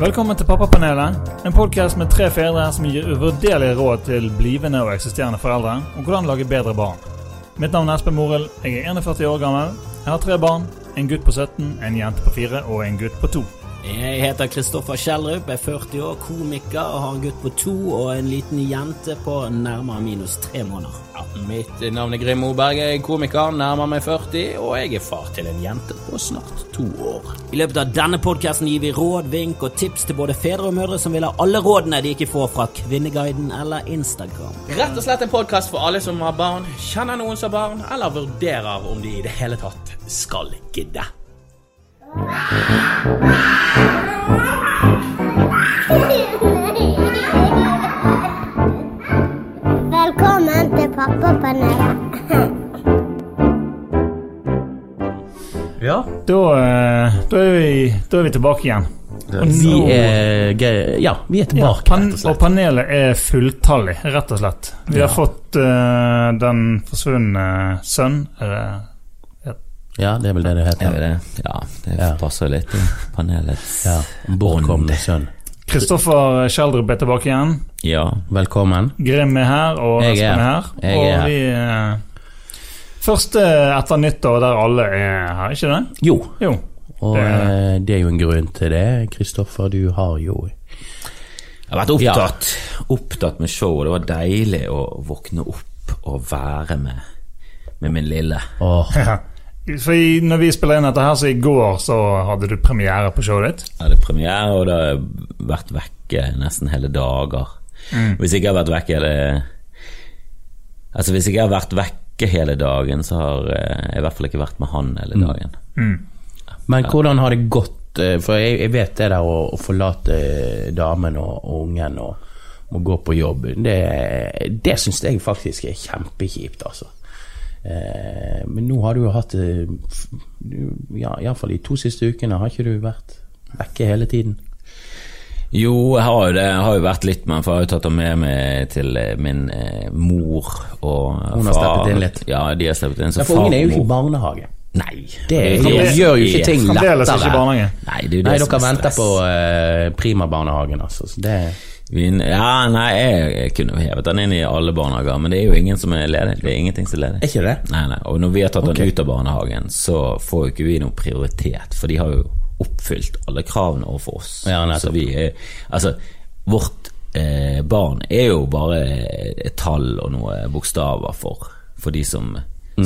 Velkommen til Pappapanelet, en podkast med tre fedre som gir uvurderlige råd til blivende og eksisterende foreldre om hvordan lage bedre barn. Mitt navn er Espen Morild, jeg er 41 år gammel. Jeg har tre barn. En gutt på 17, en jente på 4 og en gutt på 2. Jeg heter Kristoffer Kjellrup, er 40 år, komiker og har en gutt på to og en liten jente på nærmere minus tre måneder. Ja, mitt navn er Grim Moberg, jeg er komiker, nærmer meg 40, og jeg er far til en jente på snart to år. I løpet av denne podkasten gir vi råd, vink og tips til både fedre og mødre som vil ha alle rådene de ikke får fra Kvinneguiden eller Instagram. Rett og slett en podkast for alle som har barn, kjenner noen som har barn, eller vurderer om de i det hele tatt skal gidde. Velkommen til Pappapanelet. Ja. Da, eh, da, er vi, da er vi tilbake igjen. Og Vi nå- er, ja, vi er ja, tilbake, pan rett og slett. og panelet er fulltallig, rett og slett. Vi Ja. har fått uh, den forsvunne sønn. Er det Ja, det er vel det det Er heter. det? Ja, det Ja. passer litt i panelets Ja, Bortkomne sønn. Kristoffer Schjelderup er tilbake igjen. Ja. Velkommen. Grim er her, og Jeg er Espen er her. Jeg og er her. vi eh, Første etter nyttår der alle er her, ikke det? Jo, Jo. og Det- eh, det er jo en grunn til det. Kristoffer, du har jo Jeg har vært opptatt, opptatt med show, og det var deilig å våkne opp og være med, med min lille. Åh, Ja. For når vi spiller inn dette her, så i går så hadde du premiere på showet ditt. Jeg hadde premiere, og det har vært vekke nesten hele dager. Hvis ikke jeg har vært vekke hele Altså Hvis ikke jeg har vært vekke hele dagen, så har eh, jeg i hvert fall ikke vært med han hele dagen. Men hvordan har det gått? eh, For jeg, jeg vet det der å, å forlate damen og, og ungen og må gå på jobb, det, det syns jeg faktisk er kjempekjipt, altså. Eh, men nå har du jo hatt det du- ja, Iallfall de to siste ukene har ikke du vært vekke hele tiden? Jo, jeg har jo det. Jeg har jo vært litt men for jeg har jo tatt det med meg til eh, min eh, mor og Hun har steppet inn litt? Ja, de har steppet inn. Så Ja, for ungen er jo ikke i barnehage. Nei. Det, det, det gjør jo ikke ting Fremdeles ikke i lettere. barnehage. Nei, det det Nei, dere er venter på eh, Prima-barnehagen, altså. Så det ja, nei, jeg, kunne hevet den inn i alle barnehager, men det er jo ingen som er ledig. Det er ingenting som er ledig. Er ikke det? Nei, nei, og når vi har tatt okay. den ut av barnehagen, så får jo ikke vi noen prioritet, for de har jo oppfylt alle kravene overfor oss. Ja, nei, så vi er, altså, vårt eh, barn er jo bare et tall og noe bokstaver for, for de som.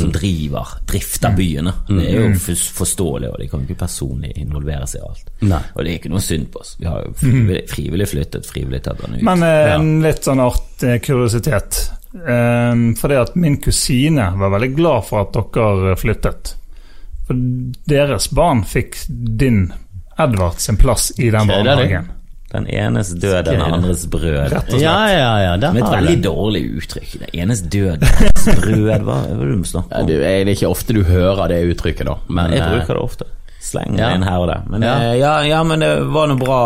Som driver, drifter byene. Det er jo forståelig, og de kan ikke personlig involvere seg i alt. Nei. Og det er ikke noe synd på oss. Vi har jo frivillig, frivillig flyttet, frivillig tatt den ut. Men eh, Ja. en litt sånn artig kuriositet. Um, fordi at min kusine var veldig glad for at dere flyttet. For deres barn fikk din Edvard sin plass i den barnehagen. Den enes død, den andres brød. Rett og slett. Ja, ja, ja. det Som et veldig det. dårlig uttrykk. Den enes død, den andres brød. Hva er det du snakker Ja, om? du, det er ikke ofte du hører det uttrykket, da. Men jeg eh, bruker det ofte. Slenger ja. det inn her og der. Men Ja. eh, ja, ja, men det var nå bra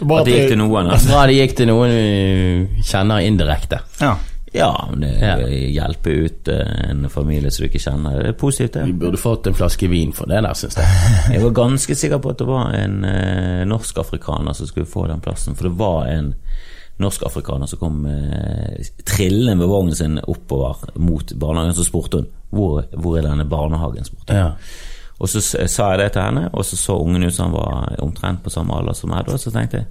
Bra at det gikk til noen. Altså. Bra det gikk til noen du kjenner indirekte. Ja. Ja, det Ja. hjelper ut eh, en familie som du ikke kjenner. Det er positivt, det. Vi burde fått en flaske vin for det der, syns jeg. Jeg var ganske sikker på at det var en eh, norsk-afrikaner som skulle få den plassen. For det var en norsk-afrikaner som kom eh, trillende med vognen sin oppover mot barnehagen. Så spurte hun hvor, hvor er denne barnehagen. spurte hun. Ja. Og så sa jeg det til henne, og så så ungen ut som han var omtrent på samme alder som meg. Og så tenkte jeg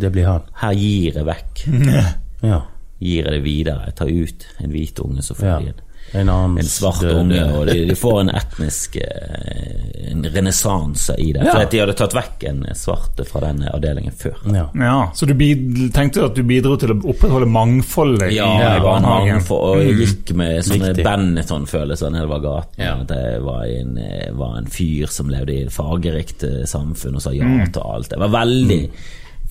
Det blir han. her gir jeg vekk. Ja. Gir jeg det videre. Jeg tar ut en hvit unge, som får ja. en, En en svart døde. unge, og de, de får en etnisk eh, En renessanse i det. Ja. For at de hadde tatt vekk en svarte fra den avdelingen før. Ja. ja. Så du bid tenkte at du bidro til å opprettholde mangfoldet Ja, i var barnehagen? Ja, og jeg gikk med sånne. Benetton-følelser nedover gaten. Ja. At jeg var en, var en fyr som levde i et fargerikt eh, samfunn og sa ja til alt. Jeg var veldig,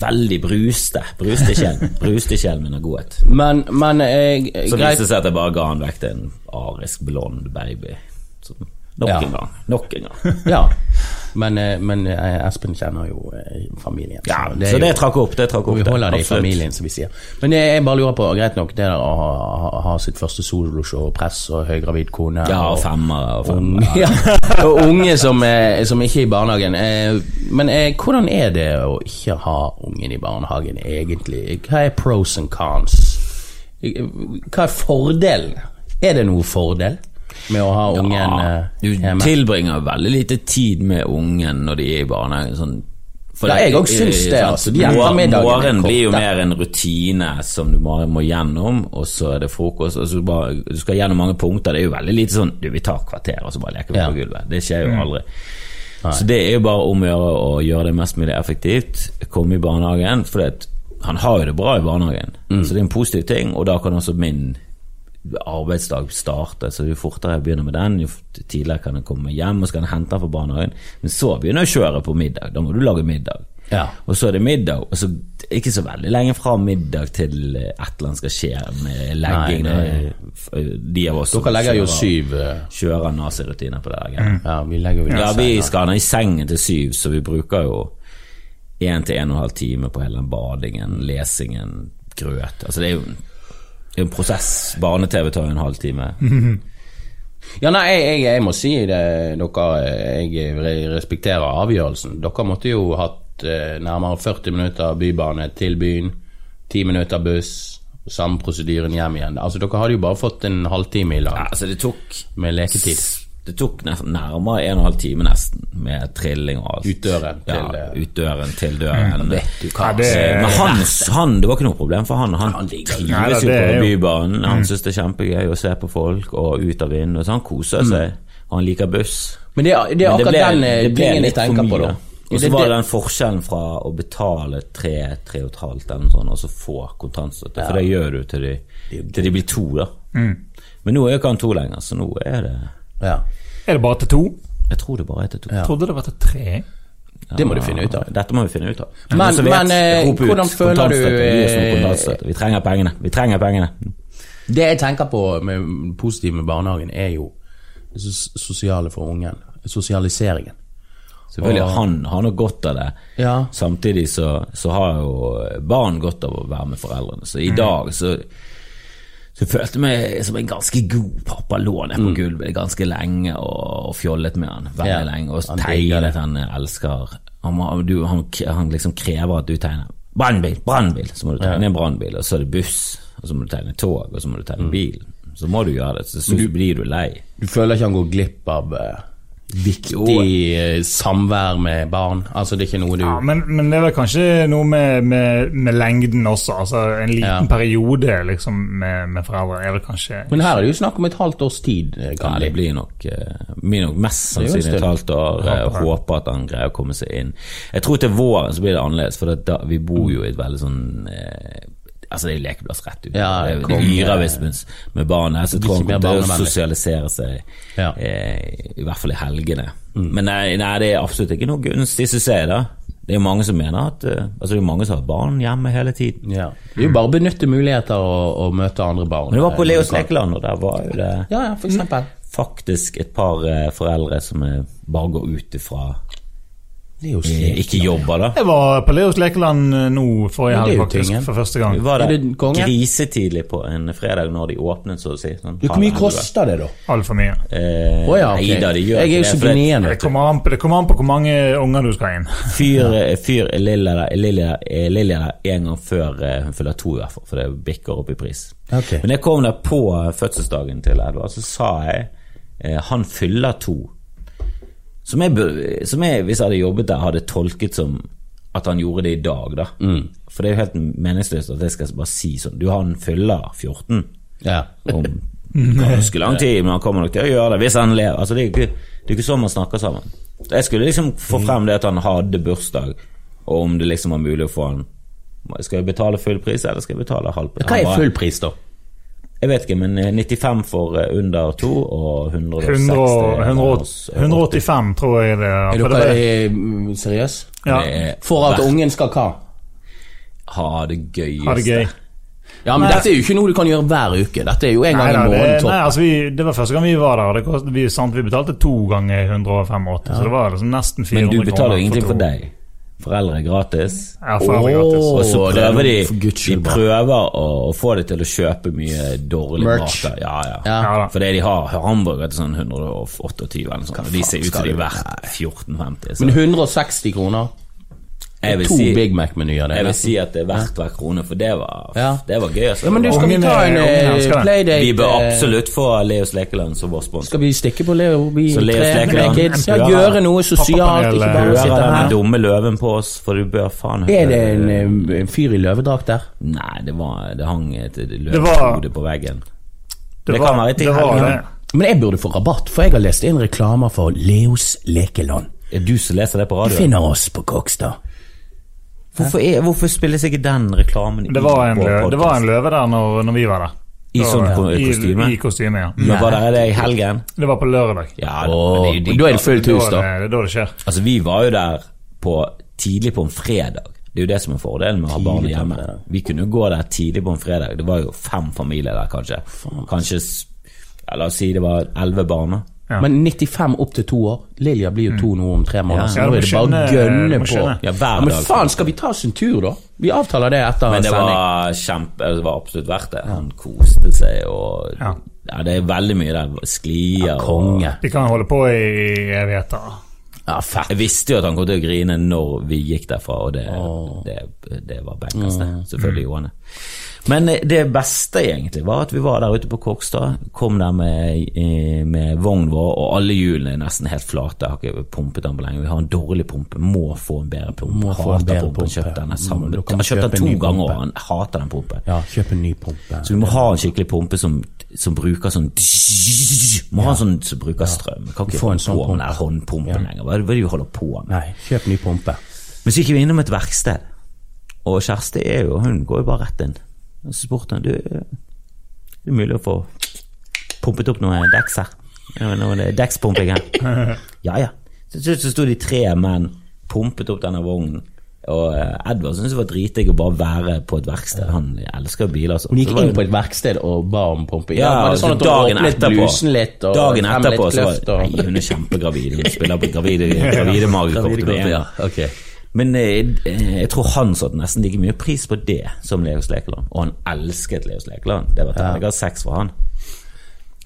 veldig bruste. Bruste i sjelen. Bruste av godhet. Men, men eh, viste det seg at jeg bare ga han vekk til en arisk blond baby. Så, nok Ja. en gang. Nok en gang. Ja. Men, eh, men eh, Espen kjenner jo eh, familien. Ja, så jo- det trakk opp. Det trakk opp vi holder det i familien, som vi sier. Men jeg, bare lurer på, greit nok, det der å ha, ha, ha sitt første soloshow, press og høygravid kone Ja, og, og femmere unge, ja, og unge som, er, som ikke er i barnehagen. Eh, Men hvordan er det å ikke ha ungen i barnehagen, egentlig? Hva er pros and cons? Hva er fordelen? Er det noe fordel med å ha ungen ja, Du hjemme? tilbringer veldig lite tid med ungen når de er i barnehagen. Sånn, for Ja, jeg òg syns det, altså. De Morgenen blir jo mer en rutine som du bare må gjennom, og så er det frokost. Og så bare, du skal gjennom mange punkter. Det er jo veldig lite sånn Du, vi tar kvarter, og så bare leker vi Ja. på gulvet. Det skjer jo aldri. Så det er jo bare om å gjøre å gjøre det mest mulig effektivt. Komme i barnehagen. For det, han har jo det bra i barnehagen, Mm. så det er en positiv ting. Og da kan også min arbeidsdag starter, så jo fortere jeg begynner med den, jo tidligere kan jeg komme hjem og så kan jeg hente den fra barnehagen. Men så begynner jeg å kjøre på middag. Da må du lage middag. Ja. Og så er det middag, og så ikke så veldig lenge fra middag til eh, et eller annet skal skje med legging. Nei. De av oss Dere legger jo kjører- syv eh, Kjører nazirutiner på det. Mm. Ja, vi legger jo Ja, vi skal ned i sengen til syv, så vi bruker jo én til en og en halv time på hele den badingen, lesingen, grøt. Altså det er jo en, prosess. Barne-TV tar en halvtime. Ja, nei, jeg, jeg, jeg må si det, dere Jeg respekterer avgjørelsen. Dere måtte jo hatt eh, nærmere 40 minutter bybane til byen, 10 minutter buss, samme prosedyren hjem igjen. Altså, dere hadde jo bare fått en halvtime i Ja, lag altså det tok med leketid. Det tok nærmere en og en halv time nesten, med trilling og alt. Ut døren til, ja, eh, ut døren til døren. Hva? Ja, det- Eh, Men han, han, det var ikke noe problem for han. Han, Han trives jo på er jo- Bybanen. Han syns det er kjempegøy å se på folk og ut av vinduet. Så han koser seg. Og han liker buss. Men det, er- det er akkurat den eh, tingen jeg tenker på, da. Og så var det- den forskjellen fra å betale tre, tre og et halvt eller noe sånt, og så få kontantstøtte. For det gjør du til de, til de blir to, da. Men nå er ikke han to lenger, så nå er det Ja. Er det bare til to? Jeg tror det bare er til to. Jeg trodde det var til tre. Det må du finne ut av. Dette må vi finne ut av. Men- Noen men, eh, ut, hvordan føler du, eh. Vi trenger pengene. Vi trenger pengene. Det jeg tenker på med positivt med barnehagen, er jo det sosiale for ungen. Sosialiseringen. Selvfølgelig, Og- han har nok godt av det. Ja. Samtidig så, så har jo barn godt av å være med foreldrene. Så i dag så så jeg følte meg som en ganske god pappa. Lå ned på gulvet ganske lenge og, og fjollet med han veldig Ja, lenge. Og tegnet det. han elsker han, du, han, han liksom krever at du tegner brannbil, brannbil, så må du tegne en brannbil. Og så er det buss, og så må du tegne tog, og så må du tegne bil. Så må du gjøre det. Så, så blir du lei. Du føler ikke han går glipp av eh, viktig jo. samvær med barn? Altså, det er ikke noe du Ja, men, men det er vel kanskje noe med, med, med lengden også. Altså En liten Ja. periode liksom med, med foreldre er vel kanskje Men her er det jo snakk om et halvt års tid. Kan Ja, det det blir nok, eh, blir nok mest Det sannsynlig et halvt år. Jeg håper at han greier å komme seg inn. Jeg tror til våren så blir det annerledes, for det, da, vi bor jo i et veldig sånn eh, Altså Det er jo lekeplass rett ut. Ja, det, er eh, visst med, barn her, Så tror han kommer til å sosialisere seg, Ja. eh, i hvert fall i helgene. Mm. Men nei, nei, det er absolutt ikke noe gunstig, syns jeg. da Det er jo mange som mener at eh, Altså det er jo mange som har barn hjemme hele tiden. Ja. Det er jo bare å benytte muligheter og, og møte andre barn. Men det var på eh, Leos lekeland, og der var jo det Ja, ja, faktisk et par eh, foreldre som eh, bare går ut ifra eh, ikke jobber, da. Jeg var på Leos lekeland eh, nå forrige helg, faktisk. tingen. For første gang. Vi var Er der det grisetidlig på en fredag når de åpnet, så å si. Sånn Hvor mye koster det, da? Altfor mye. Eh, oh, ja, okay. Nei da, de gjør Jeg er jo så det. gnien, Det kommer an på, det kommer an på hvor mange unger du skal inn. Fyr, eh, fyr Lilja der- Lilja eh, Lilja en gang før hun fyller to, i hvert fall, for det bikker opp i pris. Okay. Men jeg kom der på fødselsdagen til Edvard, så sa jeg eh, han fyller to. Som jeg, som jeg, hvis jeg hadde jobbet der, hadde tolket som at han gjorde det i dag, da. Mm. For det er jo helt meningsløst at jeg skal bare si sånn Du, han fyller 14 Ja. om ganske lang tid, men han kommer nok til å gjøre det hvis han lever. Altså, det, er ikke, ikke sånn man snakker sammen. Jeg skulle liksom få frem det at han hadde bursdag, og om det liksom var mulig å få han Skal jeg betale full pris, eller skal jeg betale halv pris? Hva er full pris, da? Jeg vet ikke, men eh, 95 for eh, under to, og 160 100, og- 100, 185, tror jeg det er. Er dere det- eh, mm, seriøse? Ja, For at ungen skal hva? Ha det gøyeste. ha det gøy. Ja, men Nei. dette er jo ikke noe du kan gjøre hver uke. Dette er jo en gang Nei, i da, det, måneden nei, altså vi, det var første gang vi var der. og Det kost, vi, sant, vi betalte to ganger 185, så det var liksom nesten 400 kroner. Men du betaler ingenting for, for deg. Foreldre gratis. Ja, foreldre gratis. Og så er prøver de De prøver å, å få det til å kjøpe mye dårlig Merch. mat. Ja, ja. Ja. Fordi de har hamburger til sånn 128 eller noe sånt. Og de ser ut som de er verdt 14,50. Så Men 160 kroner? Jeg vil to si, Big Mac-menyer, jeg vil si at det er verdt hver krone, for det var, Ja. det var gøy. Altså. Ja, men du, skal vi ta en eh, playdate? vi bør eh, absolutt få Leos Lekeland som vår sponsor. Skal vi stikke på Leo? Vi Så Leos Lekeland. kids? Ja, gjøre noe sosialt, ikke bare sitte her. den dumme løven på oss, for du bør faen Er det en, eh, en fyr i løvedrakt der? Nei, det, var, det hang et Det løvehode på veggen. Det, Det kan være ting. det var det. Men jeg burde få rabatt, for jeg har lest inn reklamer for Leos lekeland. Er du som leser det på radio? Du finner oss på Kokstad. Hvorfor, er, hvorfor spilles ikke den reklamen Det var en, på lø, det var en løve der når, når vi var der. I sånn ko- i- kostyme? I kostyme, ja. Men var det det i helgen? Det var på lørdag. Ja, Åh, det, det da er det fullt hus, da. det, da det skjer. Altså, vi var jo der på, tidlig på en fredag. Det er jo det som er fordelen med å ha barn hjemme. Vi kunne gå der tidlig på en fredag. Det var jo fem familier der, kanskje. Kanskje ja, La oss si det var elleve barn. Ja. Men 95 opp til to år. Lilja blir jo to nå om tre måneder, så nå er det bare å gønne på. Ja, hver men faen, skal vi ta oss en tur, da? Vi avtaler det etter Men det sending. var kjempe Det var absolutt verdt det. Han koste seg og Ja. Ja, det er veldig mye der. Sklier og Konge. De kan holde på i evigheter. Ja. Jeg visste jo at han kom til å grine når vi gikk derfra, og det, det, det var bankers, det. Mm. Selvfølgelig gjorde han det. Men eh, det beste egentlig var at vi var der ute på Kokstad. Kom der med, med vognen vår, og alle hjulene er nesten helt flate. Jeg har ikke pumpet den på lenge. Vi har en dårlig pumpe. Må få en bedre pumpe. Må få en Hater bedre pumpen. pumpe. Kjøpt denne sammen. Han kan har kjøpt den to ganger, han hater den pumpen. Ja, kjøp en ny pumpe. Så vi må ha en skikkelig pumpe som, som bruker sånn Må ha en sånn som bruker strøm. Kan ikke Få en sånn den der håndpumpen lenger. Hva er det er du holder på med? Nei, kjøp ny pumpe. Men så gikk vi innom et verksted, og Kjersti er jo, hun går jo bare rett inn. Og så spurte hun du, er det mulig å få pumpet opp noen dekks her. Noe dekkspumping her. Ja ja. Så, så, så sto de tre menn, pumpet opp denne vognen. Og eh, Edvard syntes det var dritdigg å bare være på et verksted. Han elsker biler. Så. Hun gikk inn på et verksted og ba om pumpe. ja, ja sånn at dagen etterpå, litt og dagen etterpå så var Nei, hun er kjempegravid. Hun spiller på gravide, gravide magekort. ja. okay. Men jeg, jeg tror han satte nesten like mye pris på det som Leos Lekeland. Og han elsket Leos Lekeland. Det var terningkast seks for han.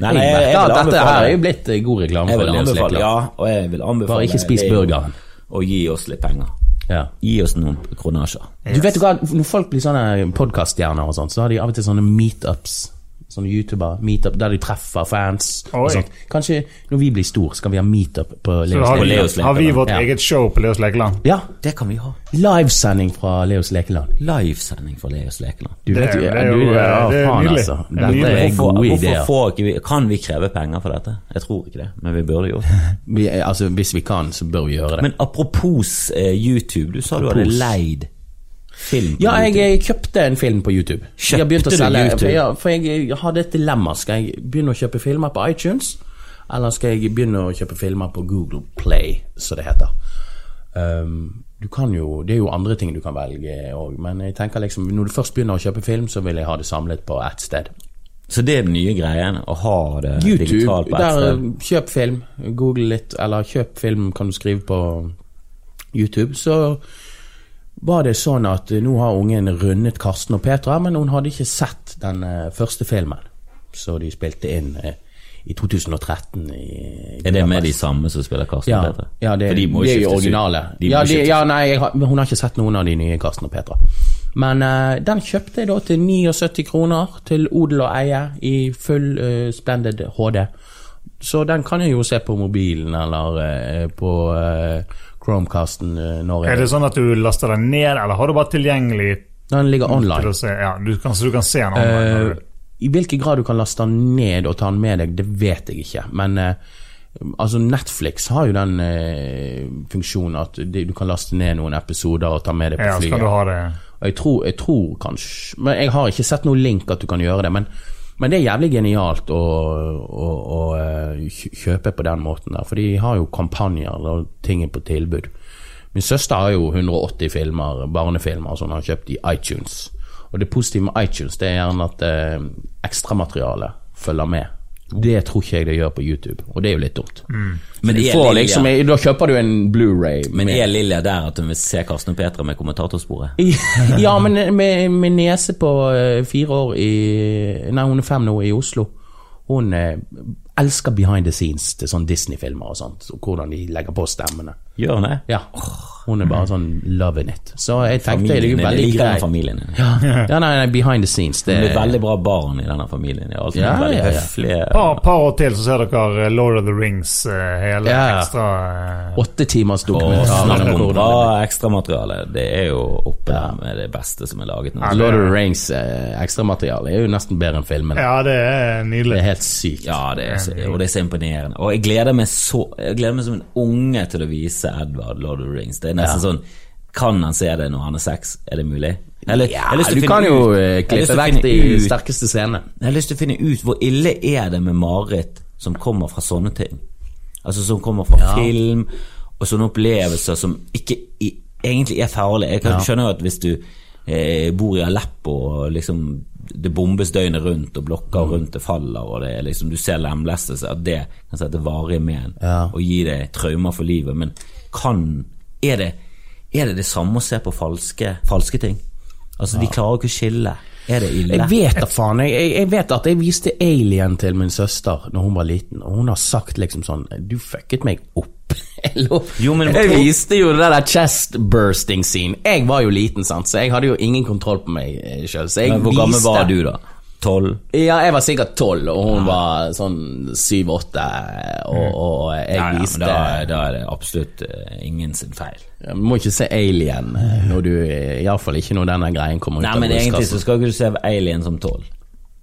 Nei, nei, jeg, jeg jeg dette her er jo blitt eh, god reklame for Leos Lekeland. ja, og jeg vil anbefale Bare ikke spis burgeren. Og gi oss litt penger. Ja. Gi oss noen kronasjer. Du vet hva, Når folk blir sånne podkaststjerner, så har de av og til sånne meetups. Sånne YouTuber, meetup der de treffer fans. Og sånt. Kanskje når vi blir store, skal vi ha meetup på Så Leos har vi, Lekeland. Har vi vårt Ja. eget show på Leos Lekeland. Ja, Det kan vi ha. livesending fra Leos Lekeland. Livesending fra Leos Lekeland. Du Det- vet jo, det er du, ja, det er faen nydelig. altså. Det er Dette nydelig. er Hvorfor, gode ideer. får ikke vi, kan vi kreve penger for dette? Jeg tror ikke det, men vi burde jo. Vi, altså, hvis vi kan, så bør vi gjøre det. Men apropos eh, YouTube, du sa du hadde Apropos. leid film på Ja, jeg, YouTube. eh, kjøpte en film på YouTube. jeg Kjøpte du selge, YouTube? Ja, for jeg eh, hadde et dilemma. Skal jeg begynne å kjøpe filmer på iTunes, eller skal jeg begynne å kjøpe filmer på Google Play, som det heter. Um, du kan jo, Det er jo andre ting du kan velge òg, men jeg tenker liksom, når du først begynner å kjøpe film, så vil jeg ha det samlet på ett sted. Så det er den nye greien, å ha det YouTube, digitalt på ett der sted? kjøp film, google litt, eller kjøp film kan du skrive på YouTube, så var det sånn at eh, nå har ungen rundet Karsten og Petra, men hun hadde ikke sett den eh, første filmen. Så de spilte inn eh, i 2013 i Er det med de samme som spiller Karsten ja, og Petra? ja, det, de det er jo originale. Ja, de, ja, nei, har, hun har ikke sett noen av de nye Karsten og Petra. Men uh, den kjøpte jeg da til 79 kroner til odel og eie i full uh, splendid HD. Så den kan jeg jo se på mobilen eller uh, på Chromecasten eh, når Er det sånn at du laster den ned, eller har du bare tilgjengelig Den ligger online. se? Ja, du kan, så du kan se den online? Uh, I hvilken grad du kan laste den ned og ta den med deg, det vet jeg ikke. Men uh, altså Netflix har jo den uh, funksjonen at du kan laste ned noen episoder og ta med deg på ja, flyet. Skal du ha det jeg tror, jeg tror kanskje Men jeg har ikke sett noen link at du kan gjøre det. Men, men det er jævlig genialt å, å, å eh, kjøpe på den måten der. For de har jo kampanjer og ting er på tilbud. Min søster har jo 180 filmer, barnefilmer som hun har kjøpt i iTunes. Og det positive med iTunes det er gjerne at eh, ekstramaterialet følger med. Det tror ikke jeg det gjør på YouTube, og det er jo litt dumt. Men Du får liksom, da kjøper du en Blu-ray men er Lilja der at hun vil se Karsten og Petra med kommentatorsporet? Ja, men med, med nese på eh, fire år i Nei, hun er fem nå i Oslo. Hun eh, elsker behind the scenes til sånne Disney-filmer og sånt. Og hvordan de legger på stemmene. Gjør hun det? Ja, Hun er bare sånn loving it. Så jeg tenkte det er veldig greit. familien. Ja, ja nei, nei, behind the scenes. Det Det blir veldig bra barn i denne familien. De er alltid Ja, veldig ja, ja. Par, par år til så ser dere Lord of the Rings, eh, hele Ja. ekstra eh, Åtte timers dokumentar. snakk om bra ekstramateriale. Det er jo oppe der med det beste som er laget nå. Lord of the Rings eh, ekstramateriale er jo nesten bedre enn filmen. Ja, det er nydelig. Det er helt sykt. Ja, det er, så, og det er så imponerende. Og jeg gleder meg så Jeg gleder meg som en unge til å vise Edvard Lord of the Rings. Det er nesten sånn Kan han se det når han er sex? Er det mulig? Eller, har å du kan jo ut- har klippe vekk de sterkeste scenene. Jeg har lyst til å finne ut hvor ille er det med mareritt som kommer fra sånne ting. Altså som kommer fra Ja. film og sånne opplevelser som ikke i, egentlig er farlige. Jeg kan Ja. skjønne jo at hvis du eh, bor i Aleppo og liksom det bombes døgnet rundt og blokker Mm. rundt det faller og det er liksom du ser lemlestelse, at det kan sette varige men Ja. og gi deg traumer for livet. Men kan Er det er det, det samme å se på falske, falske ting? Altså, de klarer ikke å skille. Er det ille? Jeg vet da faen. Jeg, jeg, vet at jeg viste Alien til min søster når hun var liten, og hun har sagt liksom sånn Du fucket meg opp. Jo, men- jeg viste jo det der chest bursting scene. Jeg var jo liten, sant, så jeg hadde jo ingen kontroll på meg sjøl. Jeg Men Hvor gammel var du da? Tolv? Ja, jeg var sikkert tolv, og hun var sånn syv-åtte, og, og jeg Ja, ja, viste da, da er det absolutt eh, ingen sin feil. Du må ikke se Alien når du Iallfall ikke når denne greien kommer ut Nei, men egentlig så skal ikke du se Alien som tolv.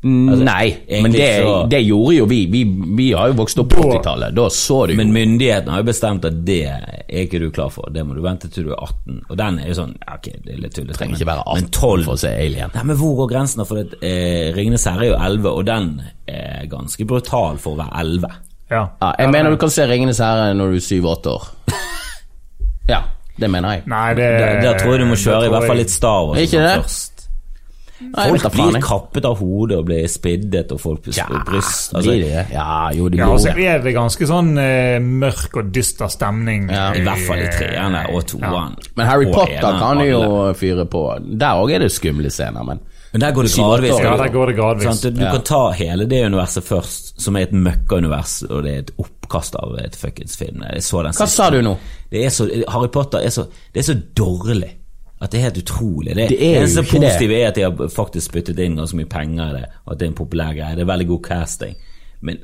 Nei, men det, så- det gjorde jo vi. vi. Vi har jo vokst opp på 80-tallet. Da så du Men myndighetene har jo bestemt at det er ikke du klar for. Det må du vente til du er 18. Og den er jo sånn Ok, det er litt tullete. Trenger ikke være men 18 12 for å se Alien. Nei, men hvor går grensen? For det, eh, Ringenes herre er jo 11, og den er ganske brutal for å være 11. Ja. Ja, jeg mener du kan se Ringenes herre når du er syv-åtte år. Ja, det mener jeg. Nei, det Der, der tror jeg du må kjøre i hvert fall litt Star Wars det? først. Folk blir kappet av hodet og blir spiddet, og folk blir Ja, bryst blir det? Ja, jo, de Ja, gjorde og så det. er det ganske sånn uh, mørk og dyster stemning. Ja. I hvert fall i treerne og toeren. Men Harry Potter kan jo fyre på. Der òg er det skumle scener, men Men der går det gradvis. Ja, der går det gradvis. Sånn, Du, du Ja. kan ta hele det universet først, som er et møkkaunivers, og det er et oppkast av et fuckings film. Jeg så den Hva siste. sa du nå? Det er så, Harry Potter er så, det er så dårlig at det er helt utrolig. Det, Det er eneste positive er at de har faktisk spyttet inn ganske mye penger i det, og at det er en populær greie. Det er veldig god casting. Men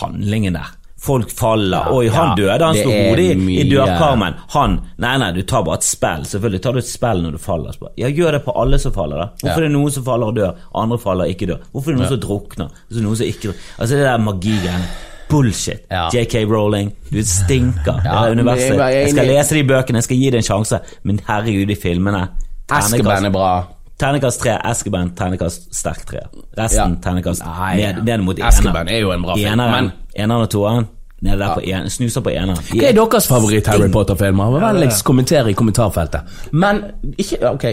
handlingen der Folk faller. Oi, han ja, døde, han slo hodet i, i dørkarmen. Han Nei, nei, du tar bare et spill. Selvfølgelig tar du et spill når du faller. Ja, gjør det på alle som faller, da. Hvorfor Ja. er det noen som faller og dør, andre faller og ikke dør? Hvorfor er det noen som drukner? Og noen som ikke Altså, det der magigreiene. Bullshit. Ja. JK Rowling, du stinker. Ja, det er universet. jeg skal lese de bøkene, jeg skal gi det en sjanse, men herregud, i filmene Eskeban er bra. Ternekast tre, Eskeban, ternekast sterk tre. Resten Ja. ternekast ned, ned mot Eskeban er jo en bra film, men- eneren og toeren. Nede der på en, snuser på eneren. Hva er deres favoritt-Harry Potter-filmer? Vennligst kommenter i kommentarfeltet. Men ikke Ok,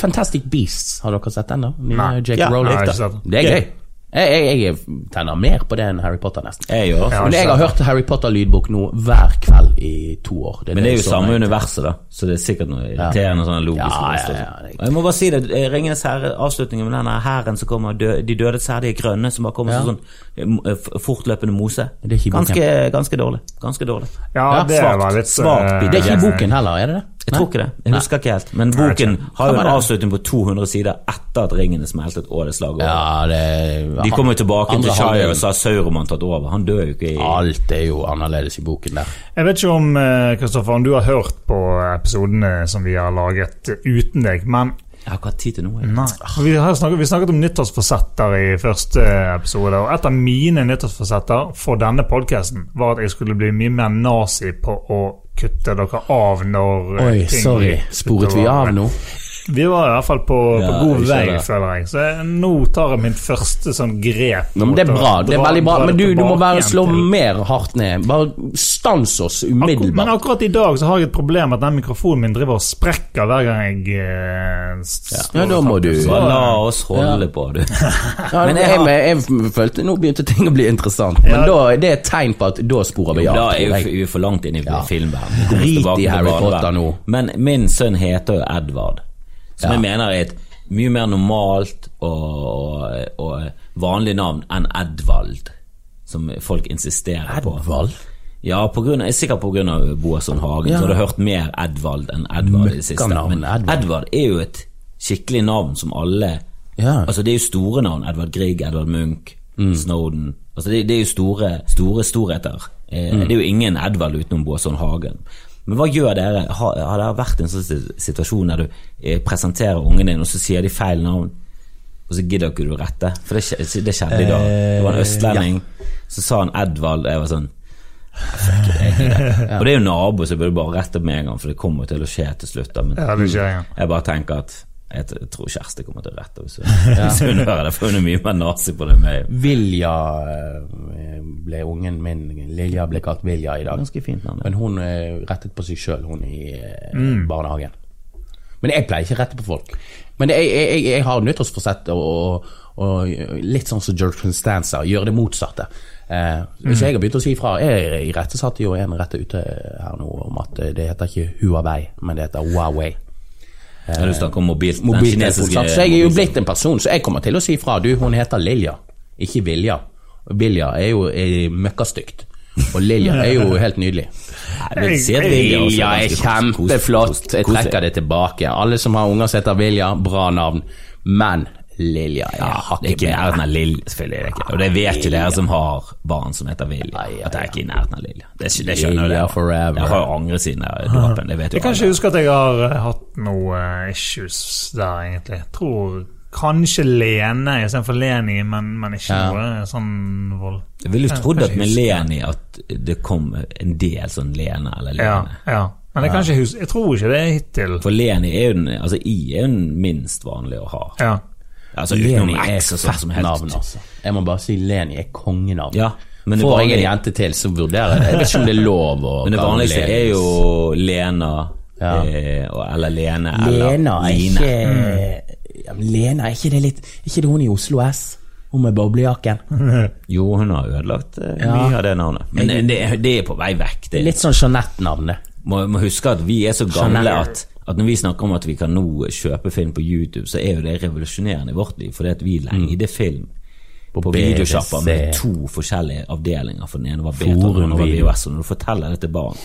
Fantastic Beasts, har dere sett den? da? Nei. Jake Ja, Rowling. den. Det er gøy. Jeg, jeg, jeg tenner mer på det enn Harry Potter, nesten. Jeg gjør. Ja. Men jeg har hørt Harry Potter-lydbok nå hver kveld i to år. Men det er jo samme jeg... universet, da, så det er sikkert noe irriterende sånn logisk. Ja, ja, ja, ja, Og Jeg må bare si det, eh, Ringenes herre, avslutningen med denne hæren som kommer, dø, de dødes herre, de grønne, som bare kommer Ja. som sånn eh, m- eh, f- fortløpende mose. Det ganske, ganske dårlig. Ganske dårlig. Ja, Ja, det svart, var litt Svart, eh. Det er ikke i boken heller, er det det? Jeg tror ikke det. Jeg husker ikke helt. Men boken har jo en avslutning på 200 sider etter at ringene smeltet og det slaget. Ja, De kommer jo tilbake til Shire, og så har Sauroman tatt over. Han dør jo ikke i Alt er jo annerledes i boken der. Jeg vet ikke om eh, Kristoffer, om du har hørt på episodene som vi har laget eh, uten deg, men Jeg har ikke hatt tid til noe. Nei. Vi, har snakket, vi snakket om nyttårsforsetter i første episode, og et av mine nyttårsforsetter for denne podkasten var at jeg skulle bli mye mer nazi på å kutte dere av når eh, Oi, ting sorry. Sporet vi av nå? Vi var i hvert fall på, på god vei, føler jeg. Så jeg, nå tar jeg min første sånn grep. Nå, men det er bra. det er veldig bra Men du, du må bare slå til- mer hardt ned. Bare stans oss Akkur men akkurat i dag så har jeg et problem med at den mikrofonen min driver og sprekker hver gang jeg eh, Ja, da må du- Så, la oss holde på, du. Ja, Men jeg, jeg jeg, følte nå begynte ting å bli interessant, men Ja. da, det er et tegn på at da sporer vi av. Da er vi for langt inn i Ja. filmverdenen. Drit i Harry. Potter nå. Men min sønn heter jo Edvard, som Ja. jeg mener er et mye mer normalt og, og, vanlig navn enn Edvald, som folk insisterer på. Edvald? Ja, på grunn av, jeg er sikkert av Boasson Hagen, Ja. så har du hørt mer Edvald enn Edvard i det siste. Men Edvard. Edvard er jo et skikkelig navn som alle Ja. Altså, det er jo store navn. Edvard Grieg, Edvard Munch, Mm. Snowden. Altså, det, det er jo store, store storheter. Eh, Mm. Det er jo ingen Edvard utenom Boasson Hagen. Men hva gjør dere? Har, har det vært en sånn situasjon der du eh, presenterer ungen din, og så sier de feil navn, og så gidder ikke du å rette? For det, det skjedde i dag. Det var en østlending, østlending, så sa han Edvald, og jeg var sånn Fuck gidder. Og det er jo nabo, så jeg burde bare rette opp med en gang, for det kommer til å skje til slutt. Da. Men Ja, det skjer igjen. jeg bare tenker at jeg tror Kjersti kommer til å rette hvis hun, hun hører det, for hun er mye mer nazi på det enn meg. Vilja eh, ble ungen min Lilja ble kalt Vilja i dag. Ganske fint navn. Men hun eh, rettet på seg sjøl, hun i mm. barnehagen. Men jeg pleier ikke å rette på folk. Men jeg, jeg, jeg, har nyttårsforsett og, og, og litt sånn som George Constanza, gjøre det motsatte. Eh, Så jeg har begynt å si ifra. Jeg irettesatte jo en rette ute her nå om at eh, det heter ikke Huawei, men det heter Huawei. Ja, du snakker om mobil, den kinesiske? Så jeg er jo blitt en person, så jeg kommer til å si fra. Du, hun heter Lilja, ikke Vilja. Vilja er jo er møkkastygt. Og Lilja er jo helt nydelig. Vilja er kjempeflott. Jeg trekker det tilbake. Alle som har unger som heter Vilja, bra navn. Men Lilja ja, Ja, det er ikke i nærheten av Lill, selvfølgelig er det ikke. Og det vet jo dere som har barn som heter Vilja, Ja, ja, at det er ikke i nærheten av Lilja. Det, det skjønner du. Lilja forever. Jeg har jo angret siden jeg dåpen, det vet jo Jeg kan ikke huske at jeg har eh, hatt noe eh, issues der, egentlig. Jeg tror kanskje Lene istedenfor Leni, men, men ikke Ja. noe sånn vold. Jeg ville jo trodd at med. Leni at det kom en del sånn Lene eller Lene. ja. ja. Men jeg Jeg tror ikke det er hittil. For Leni er jo den, altså I er jo den minst vanlige å ha. Ja. Altså Leni er så er navn, altså. Jeg må bare si Leni er kongenavn. Ja, men det Får jeg en jente til, så vurderer jeg. det. Jeg vet ikke om det er lov å Men det vanligste er jo Lena Ja. eh, eller Lene eller Lena er Line. ikke mm. Lena, er ikke det litt ikke det hun i Oslo S? Hun med boblejakken? Jo, hun har ødelagt eh, Ja. mye av det navnet. Men det, det, det er på vei vekk. Det, Litt sånn Jeanette-navn, det. må, må huske at vi er så gamle Jeanette. at, at når vi snakker om at vi kan nå kjøpe film på YouTube, så er jo det revolusjonerende i vårt liv. Fordi at vi leide film på, på BBC. videosjapper med to forskjellige avdelinger. For den ene var beta, og den Forum andre var. VHS. Og når du forteller det til barn,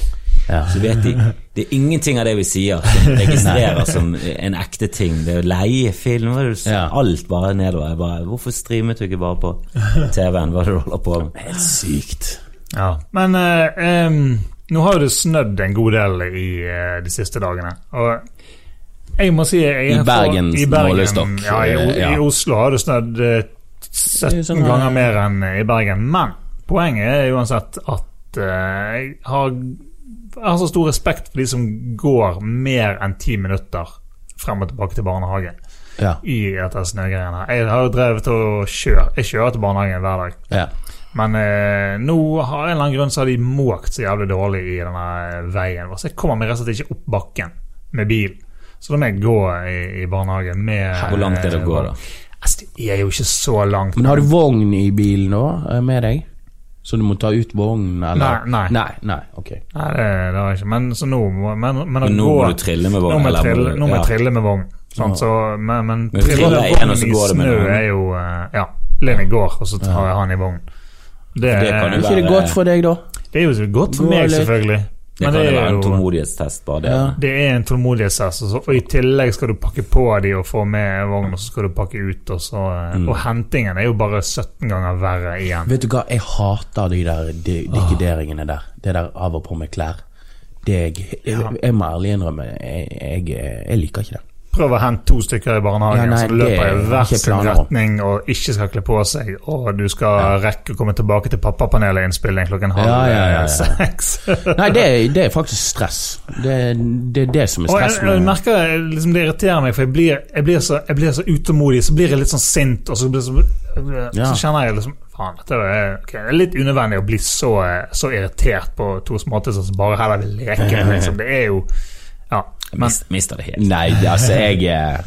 Ja. så vet de Det er ingenting av det vi sier som registrerer som en ekte ting. Det er å leie film, Ja. alt bare nedover. Jeg bare, hvorfor streamet du ikke bare på TV-en? Hva er det du holder på med? Helt sykt. ja. Men uh, em, nå har jo det snødd en god del i eh, de siste dagene. Og jeg må si jeg I Bergen, for- i Bergen, målestokk, Ja, i, ja. i Oslo har det snødd eh, er 17 sånn, ganger eh, mer enn i Bergen. Men poenget er uansett at eh, jeg, har, jeg har så stor respekt for de som går mer enn ti minutter frem og tilbake til barnehage Ja. i dette snøgreiene. Jeg har jo drevet og kjør, Jeg kjører til barnehagen hver dag. ja. Men eh, nå har en eller annen grunn så har de måkt så jævlig dårlig i denne veien. Så jeg kommer meg rett og slett ikke opp bakken med bil. Så da må jeg gå i, i barnehagen med Hvor langt er det å gå, da? Altså, det er jo ikke så langt. Men har du vogn i bilen nå, eh, med deg? Så du må ta ut vognen, eller? Nei, nei. Nei, nei, ok. Nei, det, det har jeg ikke. Men så nå må men, men Men nå gå, må du trille med vogn, Nå må jeg trille, nå må jeg ja. trille med vogn. Sånn, Så, men, men, Men trille vognen i går det med snø er jo eh, Ja. Lene går, og så tar jeg han i vogn. Det, Det kan jo Er ikke det godt for deg, da? det er jo godt for meg, selvfølgelig. Det Men kan jo er være en tålmodighetstest, bare det. Ja. Det er en tålmodighetstest, og, så- og i tillegg skal du pakke på de og få med vogn, og så skal du pakke ut, og så Mm. Og hentingen er jo bare 17 ganger verre igjen. Vet du hva, jeg hater de der di- de, der. Det der av og på med klær. Det jeg, jeg, jeg må ærlig innrømme, jeg, jeg, jeg liker ikke det. Prøv å hente to stykker i barnehagen Ja, nei, som løper i er hver sin retning og ikke skal kle på seg, og du skal rekke å komme tilbake til pappapanelet-innspilling klokken halv Ja, ja, ja, ja. seks. Nei, det, det er faktisk stress. Det, det er det som er stress. Og jeg, jeg merker liksom, det irriterer meg, for jeg blir, jeg, blir så, jeg blir så utålmodig, så blir jeg litt sånn sint, og så, blir så, Ja. så kjenner jeg liksom Faen, dette er, okay, det er litt unødvendig å bli så, så irritert på to småtisser som bare heller vil leke. Liksom. Det er jo Ja. Jeg Men, mist, mister det helt. Nei, altså, jeg, eh,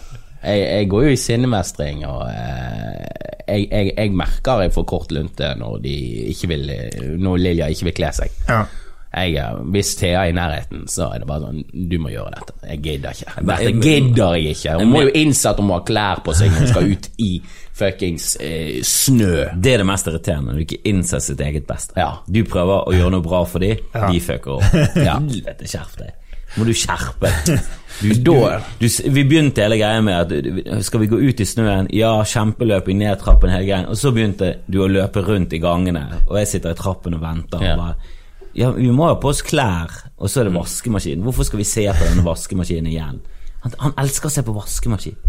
jeg, jeg går jo i sinnemestring, og eh, jeg, jeg, jeg merker jeg får kort lunte når, de ikke vil, når Lilja ikke vil kle seg. ja. Jeg, eh, hvis Thea er i nærheten, så er det bare sånn Du må gjøre dette. Jeg gidder ikke. Dette gidder jeg ikke. Hun må jo innse at hun må ha klær på seg når hun skal ut i fuckings eh, snø. Det er det mest irriterende, når du ikke innser sitt eget beste. Ja. Du prøver å gjøre noe bra for dem, Ja. de fucker opp. Ja. Helvete, skjerp deg. Må du skjerpe vi begynte hele greia med at skal vi gå ut i snøen? Ja, kjempeløp i nedtrappen, hele greien. Og så begynte du å løpe rundt i gangene, og jeg sitter i trappen og venter. Ja. Og bare, ja, vi må ha på oss klær, og så er det vaskemaskin. Hvorfor skal vi se på denne vaskemaskinen igjen? Han, han elsker å se på vaskemaskin.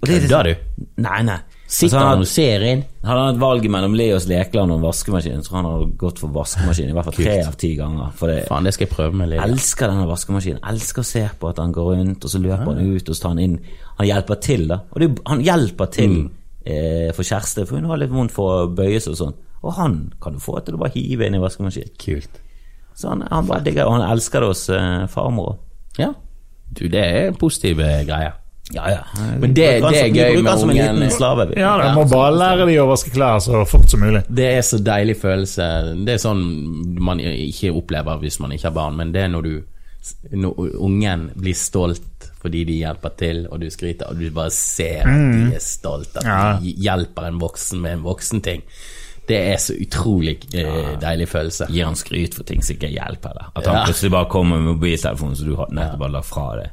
Er Kødder du? Nei, nei. Sitter Altså, han og ser inn? hadde han et valg mellom Leos Lekeland og vaskemaskinen vaskemaskin, så han hadde gått for vaskemaskin i hvert fall tre av ti ganger. For det, Faen, det skal jeg prøve med Leo. elsker denne vaskemaskinen. Elsker å se på at han går rundt, og så løper han ut, og så tar han inn Han hjelper til, da. Og det, han hjelper til eh, for kjæreste, for hun har litt vondt for å bøye seg og sånn. Og han kan du få til å bare hive inn i vaskemaskinen. Kult. Så han, han bare digger Og han elsker det hos eh, farmor òg. Ja. Du, det er positive greier. Ja, ja. Men det- det, det er gøy med en ungen. liten slave. ja, da, må bare lære de å vaske klær så fort som mulig. Det er så deilig følelse. Det er sånn man ikke opplever hvis man ikke har barn, men det er når du når ungen blir stolt fordi de hjelper til, og du skryter, og du bare ser at de er stolt, at Ja. de hjelper en voksen med en voksen ting. Det er så utrolig eh, deilig følelse. Gir han skryt for ting som ikke hjelper deg. At han Ja. plutselig bare kommer med mobiltelefonen som du har nettopp bare lagt fra deg.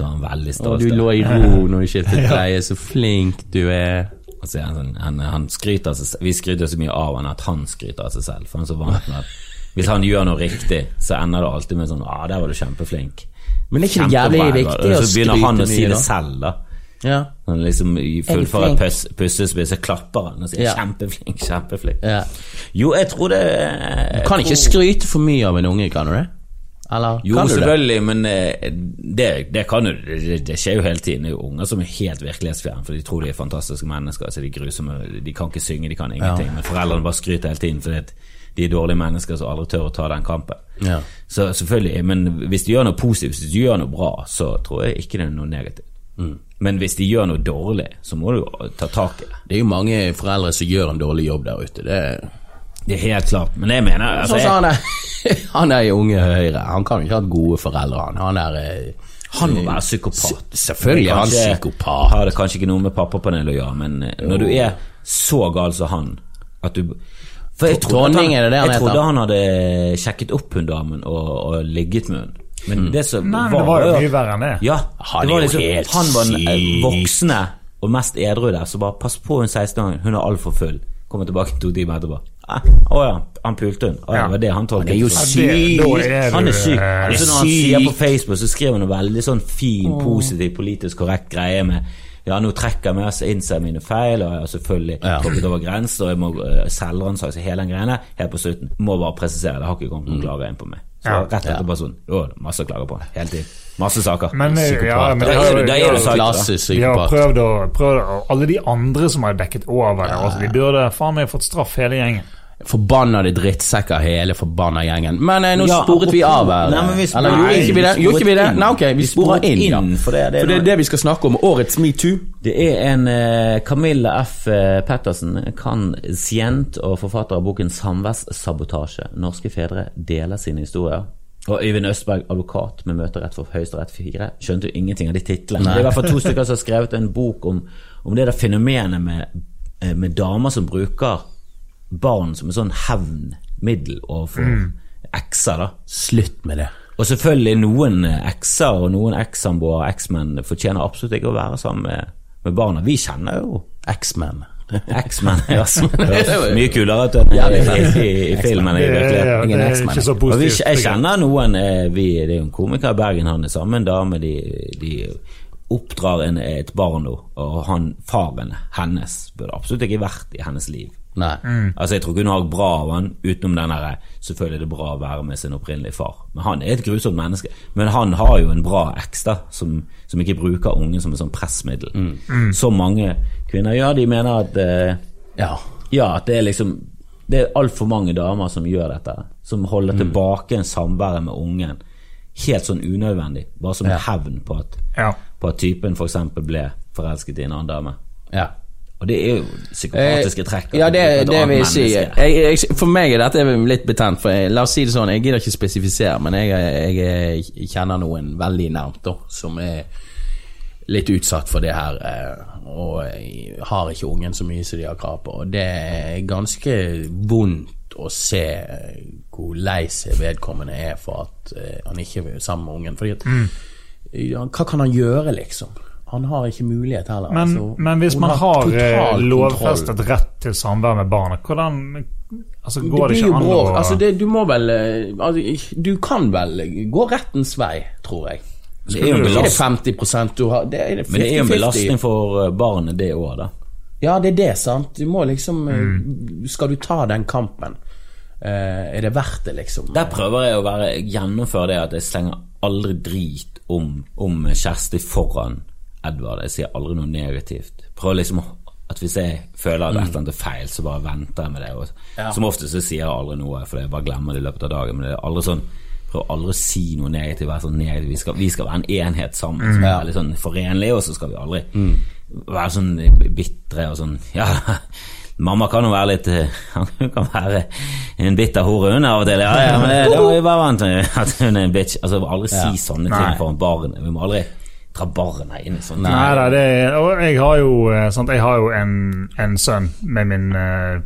Er han veldig Og du lå i ro når du skiftet bleie, så flink du er. Og så er han sånn, han, han skryter seg. Vi skryter så mye av han at han skryter av seg selv. For han er så vant med at hvis han gjør noe riktig, så ender det alltid med sånn ah, 'Der var du kjempeflink'. Men er ikke det jævlig viktig å skryte mye, da? så begynner han å si det selv, da. Ja. Han liksom er fullfører et pus- puslespill, så klapper han og sier Ja. 'kjempeflink', kjempeflink. ja. Jo, jeg tror det Du kan ikke skryte for mye av en unge, kan du det? Eller Jo, selvfølgelig, men eh, det, det kan jo det, det skjer jo hele tiden. Det er jo unger som er helt virkelighetsfjerne, for de tror de er fantastiske mennesker. Så de er grusomme, de kan ikke synge, de kan ingenting. Men foreldrene bare skryter hele tiden fordi de er dårlige mennesker som aldri tør å ta den kampen. Ja. Så selvfølgelig, men hvis de gjør noe positivt, hvis de gjør noe bra, så tror jeg ikke det er noe negativt. Mm. Men hvis de gjør noe dårlig, så må du ta tak i det. Det er jo mange foreldre som gjør en dårlig jobb der ute. Det Det er helt klart. Men jeg mener altså, Sånn jeg, han er Han er i Unge Høyre. Han kan jo ikke ha hatt gode foreldre, han. Han er eh, Han må være psykopat. Selvfølgelig er han psykopat. Har det kanskje ikke noe med pappapanelet å gjøre, men eh, når du er så gal som han at du For jeg trodde, er det det han, jeg trodde han hadde sjekket opp hun damen og, og ligget med hun. Men Mm. det som Nei, var, det var jo mye verre enn det. Ja, Han det er var jo liksom, helt han var den eh, voksne og mest edru der, så bare pass på hun 16-åringen, hun er altfor full. Kommer tilbake to timer etterpå. Å ja, han pulte hun. Å ja, det var det han tolket. Det er jo syk sykt. Han er syk. eh, Altså, når han sier på Facebook, så skriver han noe veldig sånn fin, positiv, politisk korrekt greie med ja, nå trekker jeg meg, inn innser jeg mine feil, og jeg har selvfølgelig Ja. over grenser, og jeg må uh, selvransake hele den greiene. Helt på slutten. Må bare presisere, det har ikke kommet noen klager inn på meg. Så Ja. rett etterpå sånn, jo, masse klager på hele tiden. Masse saker. Men, eh, ja, men Da det er har du- jo- da er du de har- sagt, da. Klassisk De har prøvd å, prøvd å Alle de andre som har dekket over det, altså, de burde faen meg fått straff, hele gjengen. Forbannede drittsekker, hele forbanna gjengen. Men eh, nå Ja, sporet vi av her. Nei, vi sporet- Eller gjorde ikke vi det? Gjorde ikke vi det? Nei, ok, vi Vi sporer inn, ja. for det- det for det er det vi skal snakke om. Årets metoo. Det er en uh, Camilla F. Pettersen Pettersen, kansient og forfatter av boken 'Samværssabotasje'. Norske fedre deler sine historier. Og Øyvind Østberg, advokat med møterett for Høyesterett 4. Skjønte jo ingenting av de titlene. Det er i hvert fall to stykker som har skrevet en bok om, om det der fenomenet med, eh, med damer som bruker barn som et sånn hevnmiddel overfor ekser. da Slutt med det. og selvfølgelig noen eh, ekser og noen ekssamboere og eksmenn fortjener absolutt ikke å være sammen med, med barna. Vi kjenner jo eksmenn, X-Men, ja. Høres mye kulere ut enn i, i, i filmen. i Det, Ja, det er ikke så positivt. jeg kjenner noen eh, vi, Det er jo en komiker i Bergen, han er sammen med en dame. De, de oppdrar en, et barn nå, og han, faren hennes burde absolutt ikke vært i hennes liv. Nei. Altså Jeg tror ikke hun har bra av han utenom den derre Selvfølgelig er det bra å være med sin opprinnelige far, men han er et grusomt menneske. Men han har jo en bra eks, da, som, som ikke bruker ungen som et sånn pressmiddel. Så mange kvinner gjør. De mener at eh, Ja. ja, at det er liksom Det er altfor mange damer som gjør dette. Som holder tilbake en samværet med ungen. Helt sånn unødvendig. Bare som hevn på at, Ja. på at typen f.eks. ble forelsket i en annen dame. ja. Og det er jo psykopatiske trekk. Eh, Ja, det, et det vil jeg si. Jeg, jeg, for meg er dette litt betent. For jeg, la oss si det sånn, jeg gidder ikke spesifisere, men jeg, jeg, jeg kjenner noen veldig nærmt da, som er litt utsatt for det her, eh, og har ikke ungen så mye som de har krav på. Og det er ganske vondt å se eh, hvor lei seg vedkommende er for at han ikke er sammen med ungen. Fordi at, ja, hva kan han gjøre, liksom? Han har ikke mulighet heller. Men, altså. men hvis man har har lovfestet kontroll. rett til samvær med barnet, hvordan altså, går det, det ikke an å Altså, det, du må vel eh, altså, Du kan vel gå rettens vei, tror jeg. Det er jo en belastning, du har det er 50 men det er jo en belastning for eh, barnet, det òg, da. Ja, det er det, sant. Du må liksom eh, Mm. Skal du ta den kampen? Eh, er det verdt det, liksom? Der prøver jeg å være, gjennomføre det at jeg slenger aldri drit om, om Kjersti foran Edvard. Jeg sier aldri noe negativt. Prøv liksom at hvis jeg føler at et eller annet er feil, så bare venter jeg med det. Og, Som oftest så sier jeg aldri noe, for jeg bare glemmer det i løpet av dagen. Men det er aldri sånn Prøv aldri å si noe negativt. Være sånn negativ. Vi, skal, vi skal være en enhet sammen som er litt sånn forenlig, og så skal vi aldri være sånn bitre og sånn Ja, mamma kan jo være litt Hun kan være en bitter hore, hun av og til. Ja, ja, men det, det er vi bare vant til at hun er en bitch. Altså, aldri si sånne ting foran barnet. Vi må aldri dra barna inn i sånt. Nei nei, det er Og jeg har jo, eh, sant, jeg har jo en, en sønn med min eh,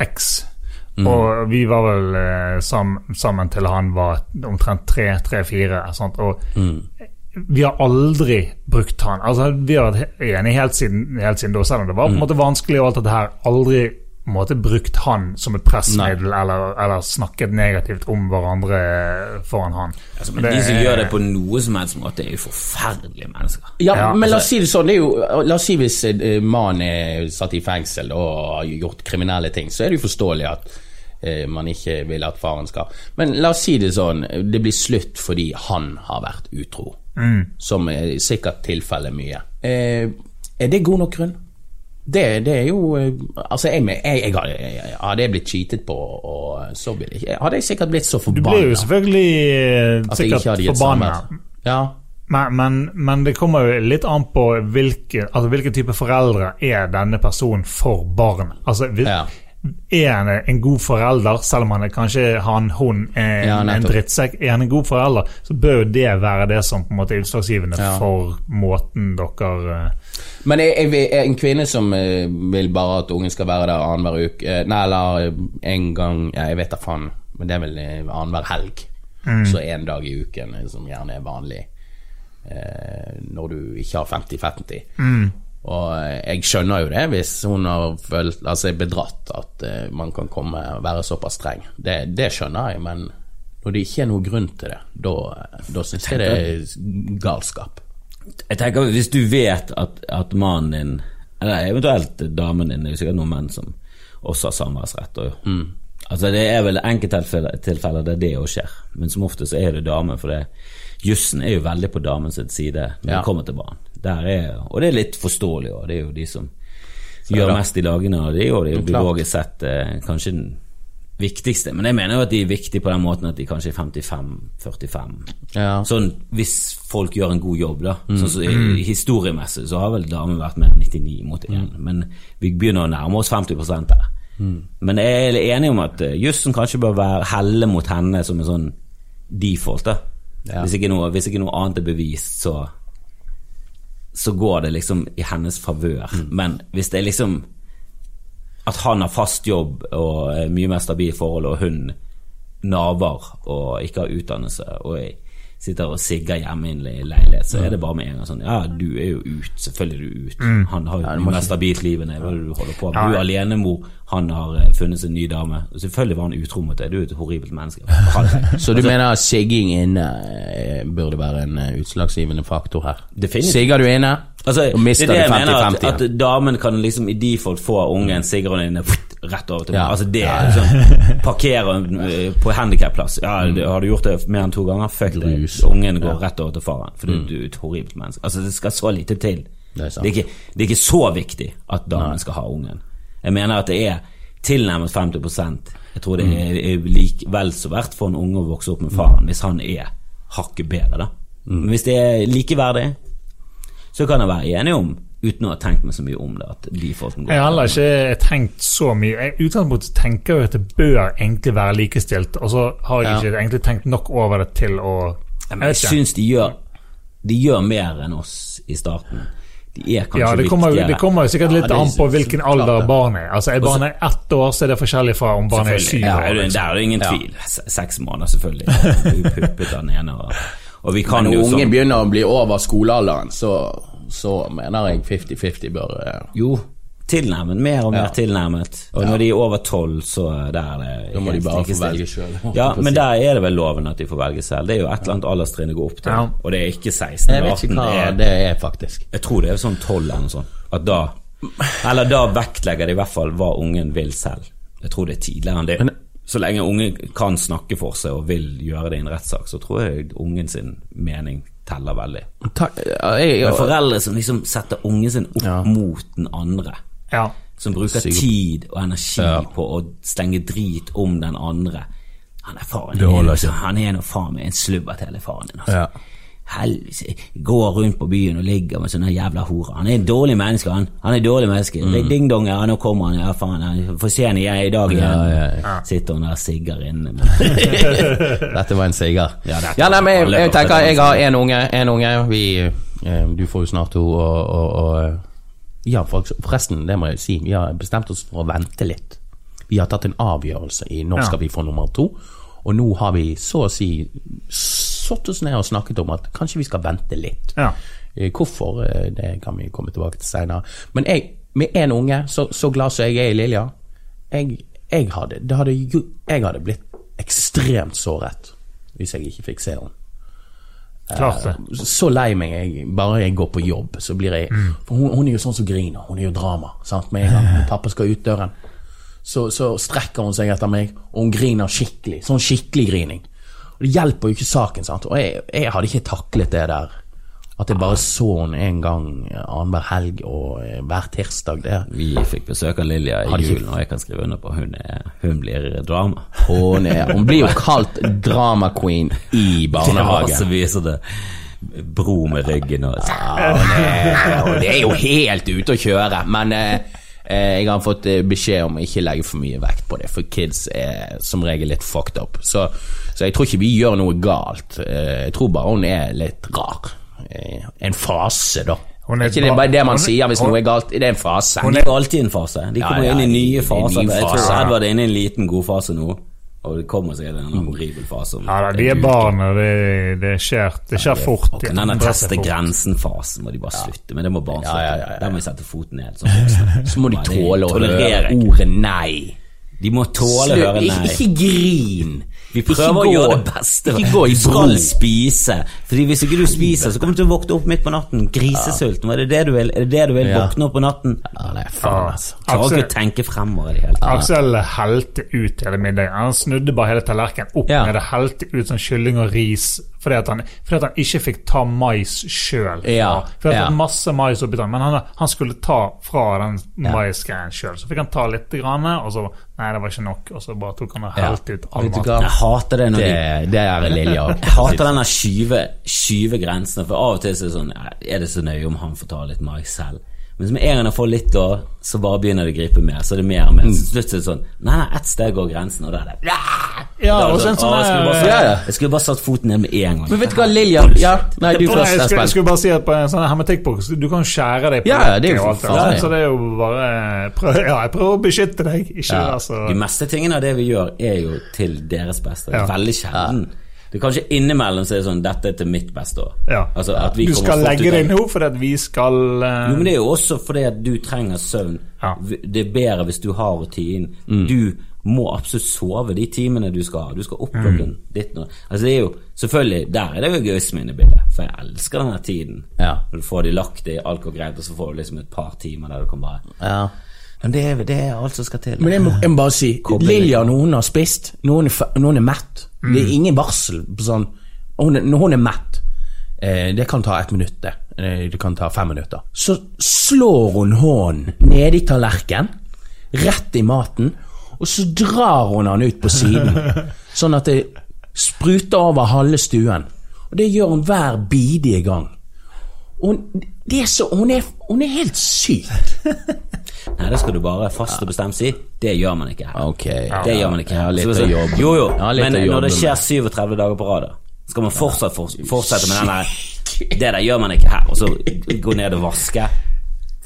eks. Mm. Og vi var vel eh, sam, sammen til han var omtrent tre-tre-fire. Og Mm. vi har aldri brukt han. Altså, vi har vært enige helt siden, helt siden da, selv om det var på Mm. en måte vanskelig og alt dette her. Aldri måte brukt han som et pressmiddel eller, eller snakket negativt om hverandre foran han. Altså, men Det de som gjør det på noe som helst måte, er jo forferdelige mennesker. Ja, Ja, men la oss altså- si det sånn. Det er jo, la oss si hvis uh, mannen er satt i fengsel og har gjort kriminelle ting, så er det jo forståelig at uh, man ikke vil at faren skal Men la oss si det sånn, det blir slutt fordi han har vært utro. Som er sikkert tilfellet mye. Uh, er det god nok grunn? Det, det er jo eh, Altså, jeg, jeg, jeg, jeg, hadde jeg blitt cheatet på, og så Hadde jeg sikkert blitt så Du ble jo selvfølgelig eh, at sikkert ikke forbanna. Ja. Men, men, men det kommer jo litt an på hvilke, altså hvilken type foreldre er denne personen for barnet. Altså, hvis, Ja. Er han en god forelder, selv om han er kanskje han, hun er Ja, en, en drittsekk? Er han en god forelder, så bør jo det være det som på en måte er utslagsgivende Ja. for måten dere eh, Men jeg, jeg, en kvinne som eh, vil bare at ungen skal være der annenhver uke eh, Nei, eller eh, en gang ja, Jeg vet da faen, men det er vel eh, annenhver helg. Så en dag i uken, eh, som gjerne er vanlig eh, når du ikke har 50-50. Og eh, jeg skjønner jo det, hvis hun har følt altså bedratt, at eh, man kan komme og være såpass streng. Det, det skjønner jeg, men når det ikke er noen grunn til det, da, da syns jeg det er galskap. Jeg tenker Hvis du vet at, at mannen din, eller eventuelt damen din Det er jo sikkert noen menn som også har samværsrett. Og, Mm. Altså Det er vel enkelttilfeller tilfeller der det òg skjer, men som oftest er det damen. For det jussen er jo veldig på damens side når Ja. det kommer til barn. Der er, og det er litt forståelig, òg. det er jo de som så, gjør da. mest i dagene. Og det er jo det biologisk sett eh, kanskje den viktigste. Men jeg mener jo at de er viktige på den måten at de kanskje er 55-45. Ja. Sånn hvis folk gjør en god jobb, da. Sånn så, i- Historiemessig så har vel damen vært med 99 mot 1, men vi begynner å nærme oss 50 der. Men jeg er enig om at uh, jussen kanskje bør være helle mot henne som en sånn default. da Ja. hvis, ikke noe, hvis ikke noe annet er bevist, så så går det liksom i hennes favør. Men hvis det er liksom at han har fast jobb og er mye mer stabil forhold, og hun naver og ikke har utdannelse, og er sitter og sigger hjemme i en leilighet, så er det bare med en gang sånn Ja, du er jo ut. Selvfølgelig er du ut. Han har jo ja, mye mer stabilt liv enn det du holder på med? Du er alenemor, han har eh, funnet seg en ny dame. Og selvfølgelig var han utro mot deg. Du er et horribelt menneske. Så du mener sigging inne eh, burde være en eh, utslagsgivende faktor her? Definitivt. Sigger du inne, Altså, og mister det er det du jeg mener, at, 50-50. at damen kan liksom i default få ungen sigger hun inne rett over til Ja. Altså det er sånn Parkere på handikapplass. Ja, det, har du gjort det mer enn to ganger? Fuck det. Ungen går rett over til faren. For du, du er et horribelt menneske. Altså Det skal så lite til. Det er. Det er ikke, det er ikke så viktig at damen skal ha ungen. Jeg mener at det er tilnærmet 50% Jeg tror det er, er like, vel så verdt for en unge å vokse opp med faren hvis han er hakket bedre. da Men hvis det er likeverdig, så kan jeg være enig om, uten å ha tenkt meg så mye om det, at de folkene går Jeg har heller ikke tenkt så mye. Jeg utgangspunktet tenker jo at det bør egentlig være likestilt, og så har jeg Ja. ikke egentlig tenkt nok over det til å Jeg jeg syns de gjør De gjør mer enn oss i starten. De er kanskje Ja, det kommer, viktigere. det kommer jo sikkert litt Ja, an på hvilken alder barnet er. Altså, Er barnet ett år, så er det forskjellig fra om barnet er syv Ja, år. liksom. der er det ingen tvil. Se- Seks måneder, selvfølgelig. Du puppet den ene. Og, og vi kan Når jo ungen begynner å bli over skolealderen, så, så mener jeg 50-50 bør eh, Jo, tilnærmet. Mer og mer Ja. tilnærmet. Og når de er over tolv, så der er det Da må de bare få velge selv. Ja, men der er det vel loven at de får velge selv. Det er jo et eller annet alderstrinn det går opp til. Ja. Og det er ikke 16 Jeg eller vet 18. ikke hva det er, det er, faktisk. jeg tror det er sånn 12 eller noe sånt. At da Eller da vektlegger de i hvert fall hva ungen vil selv. Jeg tror det er tidligere enn det. Men- så lenge ungen kan snakke for seg og vil gjøre det i en rettssak, så tror jeg ungen sin mening teller veldig. Takk, ja, jeg, Men foreldre som liksom setter ungen sin opp Ja. mot den andre, Ja. som bruker Sikkert. tid og energi Ja. på å slenge drit om den andre Han er faren Det din. Altså. Han er nå faen meg en slubbert, hele faren din. Altså. Ja. Helvete. Går rundt på byen og ligger med sånne jævla horer. Han er en dårlig menneske, han. Han er en dårlig menneske. Mm. Ding dong, ja, nå kommer han. Ja, faen. Han får se han igjen i dag igjen. Ja, ja, ja. Sitter hun der og sigger inne. Dette var en sigger. Ja, Ja, nei, men jeg, jeg tenker jeg har en unge. En unge vi, eh, Du får jo snart to, og, og, og Ja, for- forresten, det må jeg si. Vi har bestemt oss for å vente litt. Vi har tatt en avgjørelse i når Ja. skal vi få nummer to. Og nå har vi så å si satt oss ned og snakket om at kanskje vi skal vente litt. Ja. Eh, Hvorfor, eh, det kan vi komme tilbake til senere. Men jeg, med en unge, så, så glad som jeg er i Lilja, jeg, jeg, hadde, det hadde, jeg hadde blitt ekstremt såret hvis jeg ikke fikk se henne. Det. Så lei meg jeg, bare jeg går på jobb, så blir jeg For hun, hun er jo sånn som griner. Hun er jo drama. Sant? Med en gang når pappa skal ut døren, så, så strekker hun seg etter meg, og hun griner skikkelig. Sånn skikkelig grining. Og Det hjelper jo ikke saken. sant? Og jeg, jeg hadde ikke taklet det der. At jeg bare så henne en gang annenhver helg og eh, hver tirsdag. Det. Vi fikk besøk av Lilja i julen, og jeg kan skrive under på hun, er, hun blir drama. Hun, er, hun blir jo kalt drama queen i Det var så barnehagen. mye sånn det bro med ryggen og Ja, det, det er jo helt ute å kjøre. Men eh, eh, jeg har fått eh, beskjed om å ikke legge for mye vekt på det, for kids er som regel litt fucked up. Så, så jeg tror ikke vi gjør noe galt. Jeg tror bare hun er litt rar. Eh, en fase, da. Er er ikke det bare det man er- sier hvis hun- noe er galt? Det er en fase. Hun er alltid i en fase. De kommer ja, inn i nye i faser. nye Jeg tror. Edvard er inne i en liten god fase nå, og det kommer seg i en horribel fase. Ja, da, de er barn, og det, det skjer, det skjer fort. Okay, denne teste grensen-fasen må de bare slutte med. Det må barn Ja, slutte ja, med. ja, ja. Der må de sette foten ned voksne. Så må de tåle å høre ordet nei. De må tåle å høre nei. ikke grin. Vi prøver prøver å gjøre det beste. Ikke gå i skal spise. Fordi Hvis ikke du spiser, så kommer du til å våkne opp midt på natten grisesulten. Er det det du vil? Er det det du vil? Ja. Våkne opp på natten? Ja, det er faen, altså. Klarer ikke å tenke fremover i det hele tatt. Aksel helte ut hele middagen. Han snudde bare hele tallerkenen opp Ja. ned og helte ut sånn kylling og ris fordi at han, fordi at han ikke fikk ta mais sjøl. Ja, Fordi at ja. det masse mais oppi den, men han, han skulle ta fra den maisgreien sjøl. Så fikk han ta litt, grann, og så Nei, det var ikke nok. Og så bare tok han og Ja. ut all maten. Jeg hater det når de Det, det er Lilja. Jeg hater denne skyve, skyve grensene, for av og til så er det sånn Er det så nøye om han får ta litt mais selv? Men så med en gang jeg får litt da, så bare begynner det å gripe mer. Så er det mer og mer. Så til slutt er det sånn Nei, nei, ett sted går grensen, og da er det Ja, Da er det sånn, en «Å, sånn jeg, skulle bare, Ja, ja. satt- jeg skulle bare satt foten ned med en gang. Men vet du hva, Lillian Ja, nei, du først, jeg, jeg skulle bare si at på en sånn hermetikkboks Du kan skjære deg på Ja, det er jo alt. Så det er jo bare prøv, Ja, jeg prøver å beskytte deg. Ikke Ja. altså De meste tingene av det vi gjør, er jo til deres beste. Veldig sjelden Det er kanskje innimellom så er det sånn Dette er til mitt beste år. Ja. Altså, at vi Du skal legge deg nå fordi at vi skal uh... Jo, men det er jo også fordi at du trenger søvn. Ja. Det er bedre hvis du har rutinen. Mm. Du må absolutt sove de timene du skal ha. Du skal opp Mm. ditt nå. Altså det er jo Selvfølgelig, der er det jo egoisme inne i bildet, for jeg elsker denne tiden. Ja. Når du får de lagt i alt går greit, og så får du liksom et par timer der du kan bare Ja. Men det er, det er alt som skal til. Men jeg må, jeg må bare si Lilja, og noen har spist, noen er, noen er mett Det er ingen varsel på sånn hun Når hun er mett eh, Det kan ta ett minutt, det. Eh, det kan ta fem minutter. Så slår hun hånden ned i tallerkenen, rett i maten, og så drar hun den ut på siden, sånn at det spruter over halve stuen. Og det gjør hun hver bidige gang. Og hun, det er så, hun, er, hun er helt syk. Nei, det skal du bare fast og bestemt si. Det gjør man ikke her. Ok. Det gjør man ikke her. litt å jobbe. Jo, jo, men når det skjer 37 dager på rad, skal man fortsatt for, fortsette med den der Det der gjør man ikke her. Og så gå ned og vaske.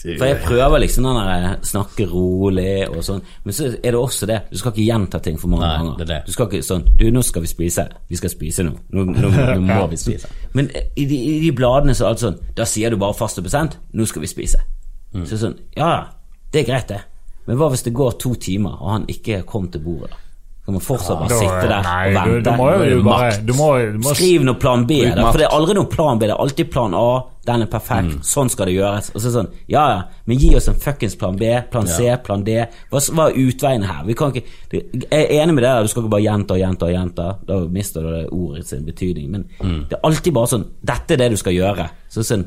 For jeg prøver liksom den der snakke rolig og sånn, men så er det også det. Du skal ikke gjenta ting for mange Nei, ganger. det det. Du skal ikke sånn Du, nå skal vi spise. Vi skal spise nå. Nå, nå, nå må vi spise. Men i de, i de bladene så er alt sånn Da sier du bare fast og bestemt. Nå skal vi spise. Mm. Så sånn ja, det er greit, det. Men hva hvis det går to timer, og han ikke kom til bordet? da? Skal man fortsatt bare ja, sitte der nei, og vente? du må jo- bare- du må- du må- Skriv noe plan B, da, for det er aldri noe plan B. Det er alltid plan A. Den er perfekt. Mm. Sånn skal det gjøres. Og så sånn, ja ja, men gi oss en fuckings plan B, plan C, plan D. Hva, hva er utveiene her? Vi kan ikke Jeg er enig med deg, du skal ikke bare gjenta og gjenta og gjenta. Da mister du det ordet sin betydning. Men Mm. det er alltid bare sånn Dette er det du skal gjøre. Så sånn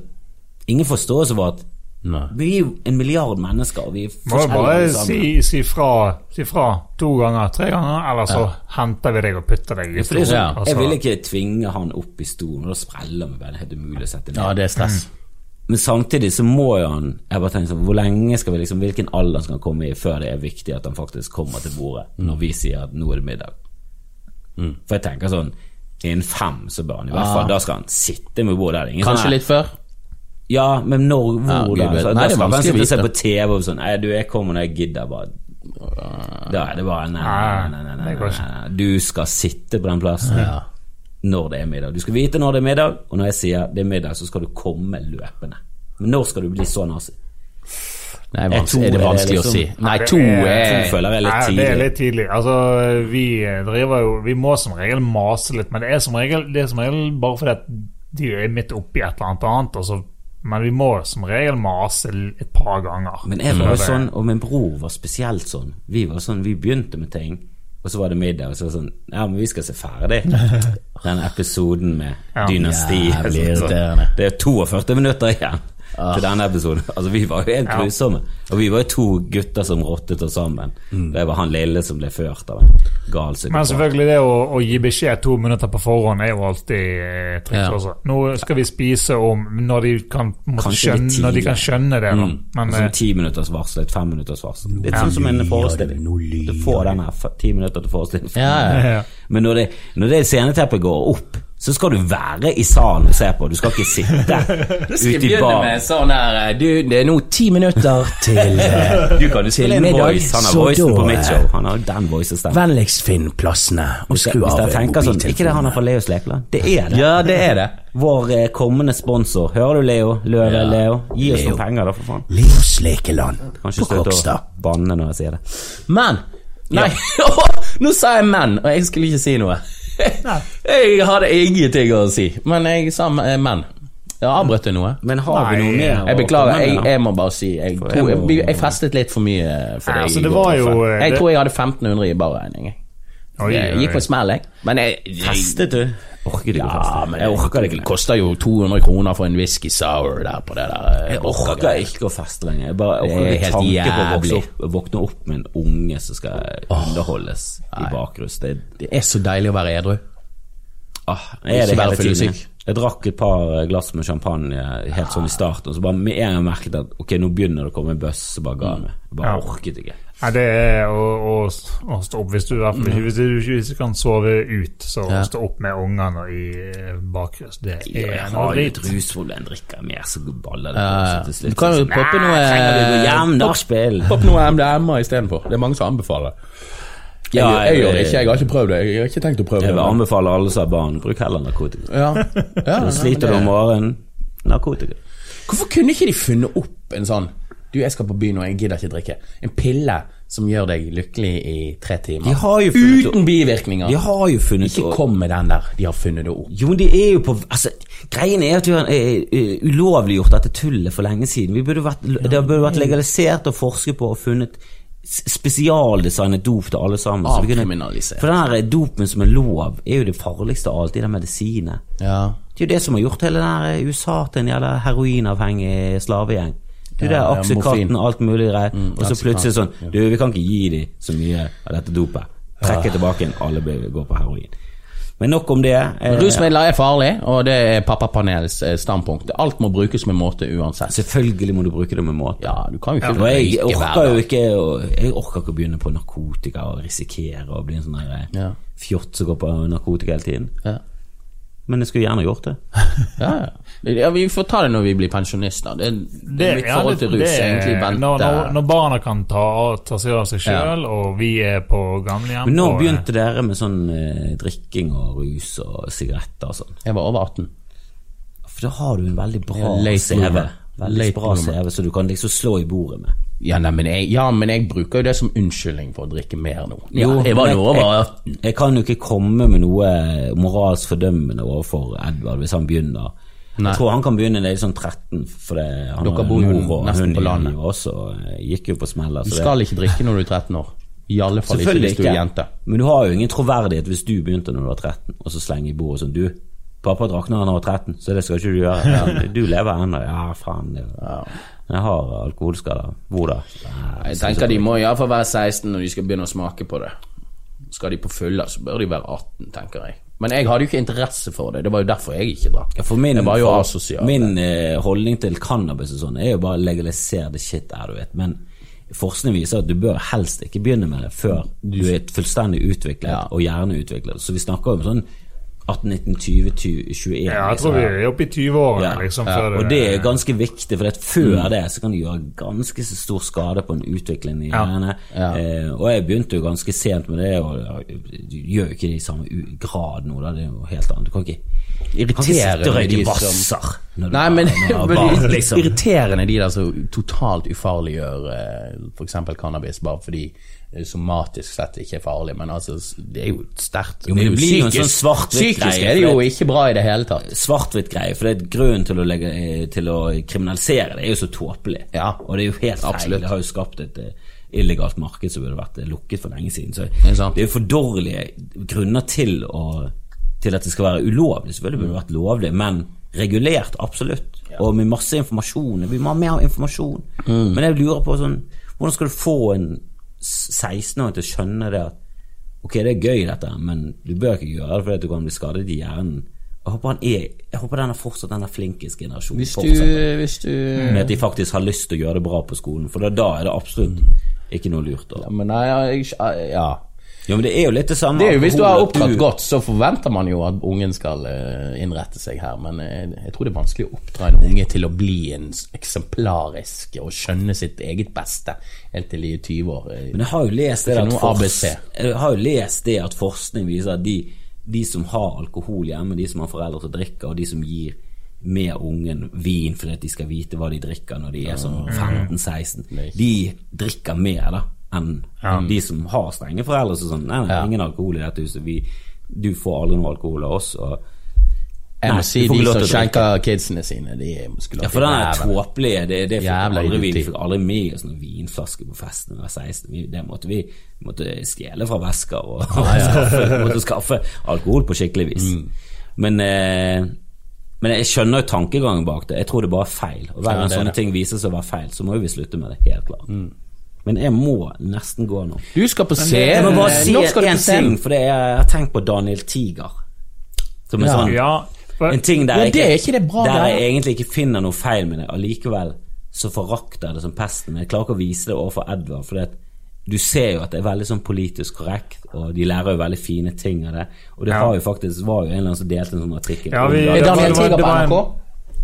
Ingen forståelse for at Nei. vi er jo en milliard mennesker, og vi er Må jo bare si, si, fra, si fra to ganger, tre ganger, eller så henter vi deg og putter deg i stolen. sånn, Altså, Jeg vil ikke tvinge han opp i stolen, og da spreller vi bare. Det er helt umulig å sette ned. Ja, det er stress. Men samtidig så må jo han Jeg bare tenker sånn, Hvor lenge skal vi liksom Hvilken alder skal han komme i før det er viktig at han faktisk kommer til bordet når vi sier at nå er det middag? For jeg tenker sånn Innen fem så bør han i hvert fall Da skal han sitte med bordet. Det er ingen Kanskje sånn litt før? Ja, men når, hvor ja, da? Så, Nei, da det er vanskelig å sitte og se på TV og sånn Nei, du, jeg kommer når jeg gidder, bare Da er det bare Nei, nei, nei, nei, nei, nei, nei. Du skal sitte på den plassen Ja. når det er middag. Du skal vite når det er middag, og når jeg sier det er middag, så skal du komme løpende. Men når skal du bli så nazi? Nei, Jeg er det det er vanskelig å liksom- si. Nei, to er- er To føler jeg er litt Nei, det er litt tidlig. Altså, vi driver jo Vi må som regel mase litt, men det er som regel, det er som regel bare fordi at de er midt oppi et eller annet annet. Og så, men vi må som regel mase et par ganger. Men jeg var jo sånn, og min bror var spesielt sånn. Vi var sånn, vi begynte med ting, og så var det middag, og så var det sånn Ja, men vi skal se ferdig den episoden med Ja. Dynasti. Ja, det, irriterende. Det er 42 minutter igjen til denne episoden. Altså, vi var jo helt Ja. Og vi var jo to gutter som rottet oss sammen. Mm. Det var han lille som ble ført av en gal Men selvfølgelig, det å, å gi beskjed to minutter på forhånd er jo alltid eh, triks Ja. også. Nå skal vi spise om når de kan, skjønne, skjønne, når de kan skjønne det. Mm. Men eh, ti minutters varsel, et fem minutters varsel. Litt Ja. sånn som en forestilling. Du får den her ti minutter til forestilling. Ja, ja. ja. Men når det, når det sceneteppet går opp, så skal du være i salen og se på. Du skal ikke sitte ute i baren. med sånn her Du, det er nå ti minutter til middag Du kan jo spille en middag, voice. Han har voicen på mitt eh, show. Han har den voicestemmen. Vennligst finn plassene og skru av mobiltelefonen. tenker sånn Ikke det han har fra. Leos Lekeland? Det er det. Ja, det er det. Vår eh, kommende sponsor. Hører du, Leo? Løve Ja. Leo? Gi oss Leo. noen penger, da, for faen. Leos lekeland på å banne når jeg sier det. Men Nei, nå sa jeg men, og jeg skulle ikke si noe. jeg hadde ingenting å si, men jeg sa eh, men. Jeg avbrøt jeg noe. Men har vi noe mer? Jeg beklager, jeg, jeg må bare si Jeg, tror, jeg jeg, jeg festet litt for mye for deg. altså, det var jo, eh, Jeg tror jeg hadde 1500 i barregning. Oi, Jeg gikk på en smell, jeg. Men jeg, Festet du? Orker du ikke å Ja, feste? men jeg orker det ikke Det koster jo 200 kroner for en whisky sour der på det der. eh, Jeg orker ikke å feste lenger. Jeg bare er orker ikke tanke på å vokse opp, våkne opp med en unge som skal underholdes i bakrus. Det, Det er så deilig å være edru. ah, jeg er det hele tiden. fyllesyk. Jeg drakk et par glass med champagne helt sånn i starten, og så bare med en gang merket at ok, nå begynner det å komme en bøss, så bare ga jeg meg. Jeg bare Ja. orket ikke. Nei, det er å, å, å stå opp hvis du, hvis du ikke hvis du kan sove ut, så Ja. stå opp med ungene i eh, bakrus. Det Jeg er har noe jo et rusproblem, drikker jeg mer, så baller det på. seg til slutt Du kan jo poppe noe- Poppe hjem, Popp- nachspiel? Popp noe MDMA istedenfor. Det er mange som anbefaler. Jeg, Ja, jeg, gjør det jeg- ikke, jeg har ikke prøvd det. Jeg har ikke tenkt å prøve Jeg vil anbefale alle som har barn, bruk heller narkotika. Ja. Ja, Så sliter du om morgenen, narkotika. Hvorfor kunne ikke de funnet opp en sånn Du, jeg skal på byen og jeg gidder ikke drikke. En pille som gjør deg lykkelig i tre timer. De Uten bivirkninger. De har jo funnet Ikke kom med den der. De har funnet det opp. Jo, men det er jo på Altså, greien er at vi har ulovliggjort dette tullet for lenge siden. Vært, det burde vært legalisert og forsket på og funnet spesialdesignet dop til alle sammen. så vi kunne- Avkriminalisert. For den her dopen som er lov, er jo det farligste av alt, i den medisinen. Ja. Det er jo det som har gjort hele den der USA til en jævla heroinavhengig slavegjeng. Det er jo Ja, det Oxycontin morfin. og alt mulig greier. og så plutselig sånn Du, vi kan ikke gi dem så mye av dette dopet. Trekke tilbake igjen. Alle går på heroin. Men nok om det. Eh, Rusmidler er farlig, og det er pappapanelets eh, standpunkt. Alt må brukes med måte uansett. Selvfølgelig må du bruke det med måte. Ja, du kan jo ikke Og jeg jeg orker jo ikke Jeg orker ikke å begynne på narkotika og risikere å bli en sånn der Ja. fjott som går på narkotika hele tiden. Ja. Men jeg skulle gjerne gjort det. Ja, ja. ja, vi får ta det når vi blir pensjonister. Det, det er mitt ja, forhold til rus. det egentlig vente når, når, når barna kan ta, ta seg av seg sjøl, og vi er på gamlehjem Men når begynte dere med sånn eh, drikking og rus og sigaretter og sånn? Jeg var over 18. For da har du en veldig bra CV. Veldig bra. CV, så du kan liksom slå i bordet med. Ja, nei, men jeg, ja, men jeg bruker jo det som unnskyldning for å drikke mer nå. Jo, jeg jeg, jeg kan jo ikke komme med noe moralsk fordømmende overfor Edvard hvis han begynner. Nei. Jeg tror han kan begynne litt i sånn 13, for det, han Dere har bor jo nesten hund på landet. også eh, gikk jo på smeller. Du skal det- ikke drikke når du er 13 år. I alle fall ikke hvis du er jente. Men du har jo ingen troverdighet hvis du begynte når du var 13, og så slenger i bordet som Du, pappa drakk når han var 13, så det skal ikke du gjøre. Ja, du lever ennå. Ja, faen. Det, Jeg har alkoholskader. Hvor da? Jeg tenker de må iallfall være 16 når de skal begynne å smake på det. Skal de på fylla, så bør de være 18, tenker jeg. Men jeg hadde jo ikke interesse for det. Det var jo derfor jeg ikke drakk. Ja, for min, jeg var jo for- asosial. Min eh, holdning til cannabis og sånn er jo bare legalisert det shit der, du vet. Men forskning viser at du bør helst ikke begynne med det før du er fullstendig utviklet Ja. og hjerneutviklet. Så vi snakker om sånn 18, 19, 20, 20 21 Ja, jeg tror vi er oppe i 20-årene, Ja, liksom. ja, og det er ganske viktig, for at før Mm. det så kan det gjøre ganske så stor skade på en utvikling i Ja. hjernen. Ja. Eh, og jeg begynte jo ganske sent med det, og du gjør jo ikke det i samme grad nå, da. Det er jo helt annet. Du kan ikke Irriterende de som vasser Nei, men, når men liksom. irriterende de der som totalt ufarliggjør f.eks. for eksempel cannabis bare fordi somatisk sett ikke er farlig, men altså, det er jo sterkt. Jo, men det blir jo en sånn svart-hvitt Psykisk greie, er det jo ikke bra i det hele tatt. Svart-hvitt greie, for det grunnen til å, legge, eh, til å kriminalisere det er jo så tåpelig. Ja. Og det er jo helt feil. Det har jo skapt et eh, illegalt marked som burde vært eh, lukket for lenge siden. Så det er jo for dårlige grunner til, å, til at det skal være ulovlig. Selvfølgelig burde det vært lovlig, men regulert, absolutt. Og med masse informasjon. Vi må ha mer informasjon. Mm. Men jeg lurer på sånn Hvordan skal du få en 16-åring til å skjønne det at Ok, det er gøy dette, men du bør ikke gjøre det fordi du kan bli skadet i hjernen. Jeg håper han er Jeg håper den er fortsatt den flinkeste generasjonen. Hvis du, hvis du Med at de faktisk har lyst til å gjøre det bra på skolen, for da, da er det absolutt ikke noe lurt. Da. Men nei, jeg, ja. Jo, men det er jo litt det samme Det er jo Hvis du har oppdratt du... godt, så forventer man jo at ungen skal eh, innrette seg her, men jeg, jeg tror det er vanskelig å oppdra en unge til å bli en eksemplarisk og skjønne sitt eget beste helt til de er 20 år. Eh, Men jeg har jo lest det, Det at jo lest det at forskning viser at de, de som har alkohol hjemme, de som har foreldre som drikker, og de som gir med ungen vin fordi de skal vite hva de drikker når de er sånn 15-16, de drikker mer da enn enn de som har strenge foreldre som sånn Nei, nei, Ja. ingen alkohol i dette huset. Vi, du får aldri noe alkohol av oss. Og, Jeg må si de som skjenker kidsene sine, de skulle Ja, for den tåpelige. Det, det fikk aldri vi. fikk aldri med oss noen vinflasker på festen da vi var 16. Det måtte vi måtte stjele fra vesker og, og skaffe, måtte skaffe alkohol på skikkelig vis. Mm. Men, eh, men jeg skjønner jo tankegangen bak det. Jeg tror det bare er feil. Og hver Ja, gang er sånne det. ting viser seg å være feil, så må jo vi slutte med det. Helt klart. Men jeg må nesten gå nå. Du skal på Jeg må bare si én en ting, for det er, jeg har tenkt på Daniel Tiger. Som er Ja. sånn Ja, for, en ting der, Ja, jeg det er ikke det bra der jeg egentlig ikke finner noe feil med det, allikevel så forakter jeg det som pesten. Men jeg klarer ikke å vise det overfor Edvard, for det, du ser jo at det er veldig sånn politisk korrekt, og de lærer jo veldig fine ting av det. Og det Ja. har jo faktisk var jo en eller annen som delte en sånn artikkel. Ja, vi- det. Er det var- Daniel det var- Tiger det på var en-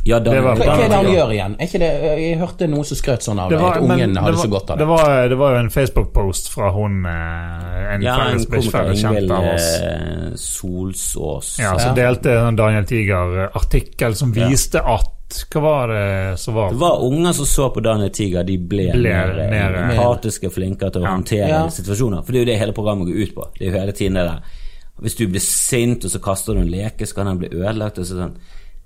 Ja, Det var- Hva, hva er det han gjør igjen? Er ikke det, jeg hørte noen som skrøt sånn av det, at men ungen hadde det var- så godt av det det. var, det var jo en Facebook-post fra hun eh, En Ja, en felles komiker, Ingvild av oss. eh, Solsås. Ja, så Ja. delte en Daniel Tiger artikkel som viste at Hva var det som var Det var unger som så på Daniel Tiger, de ble, Ble mer eh, empatiske og flinkere til å Ja. håndtere Ja. situasjoner. For det er jo det hele programmet går ut på. Det er jo hele tiden det der Hvis du blir sint, og så kaster du en leke, så kan den bli ødelagt. Og så sånn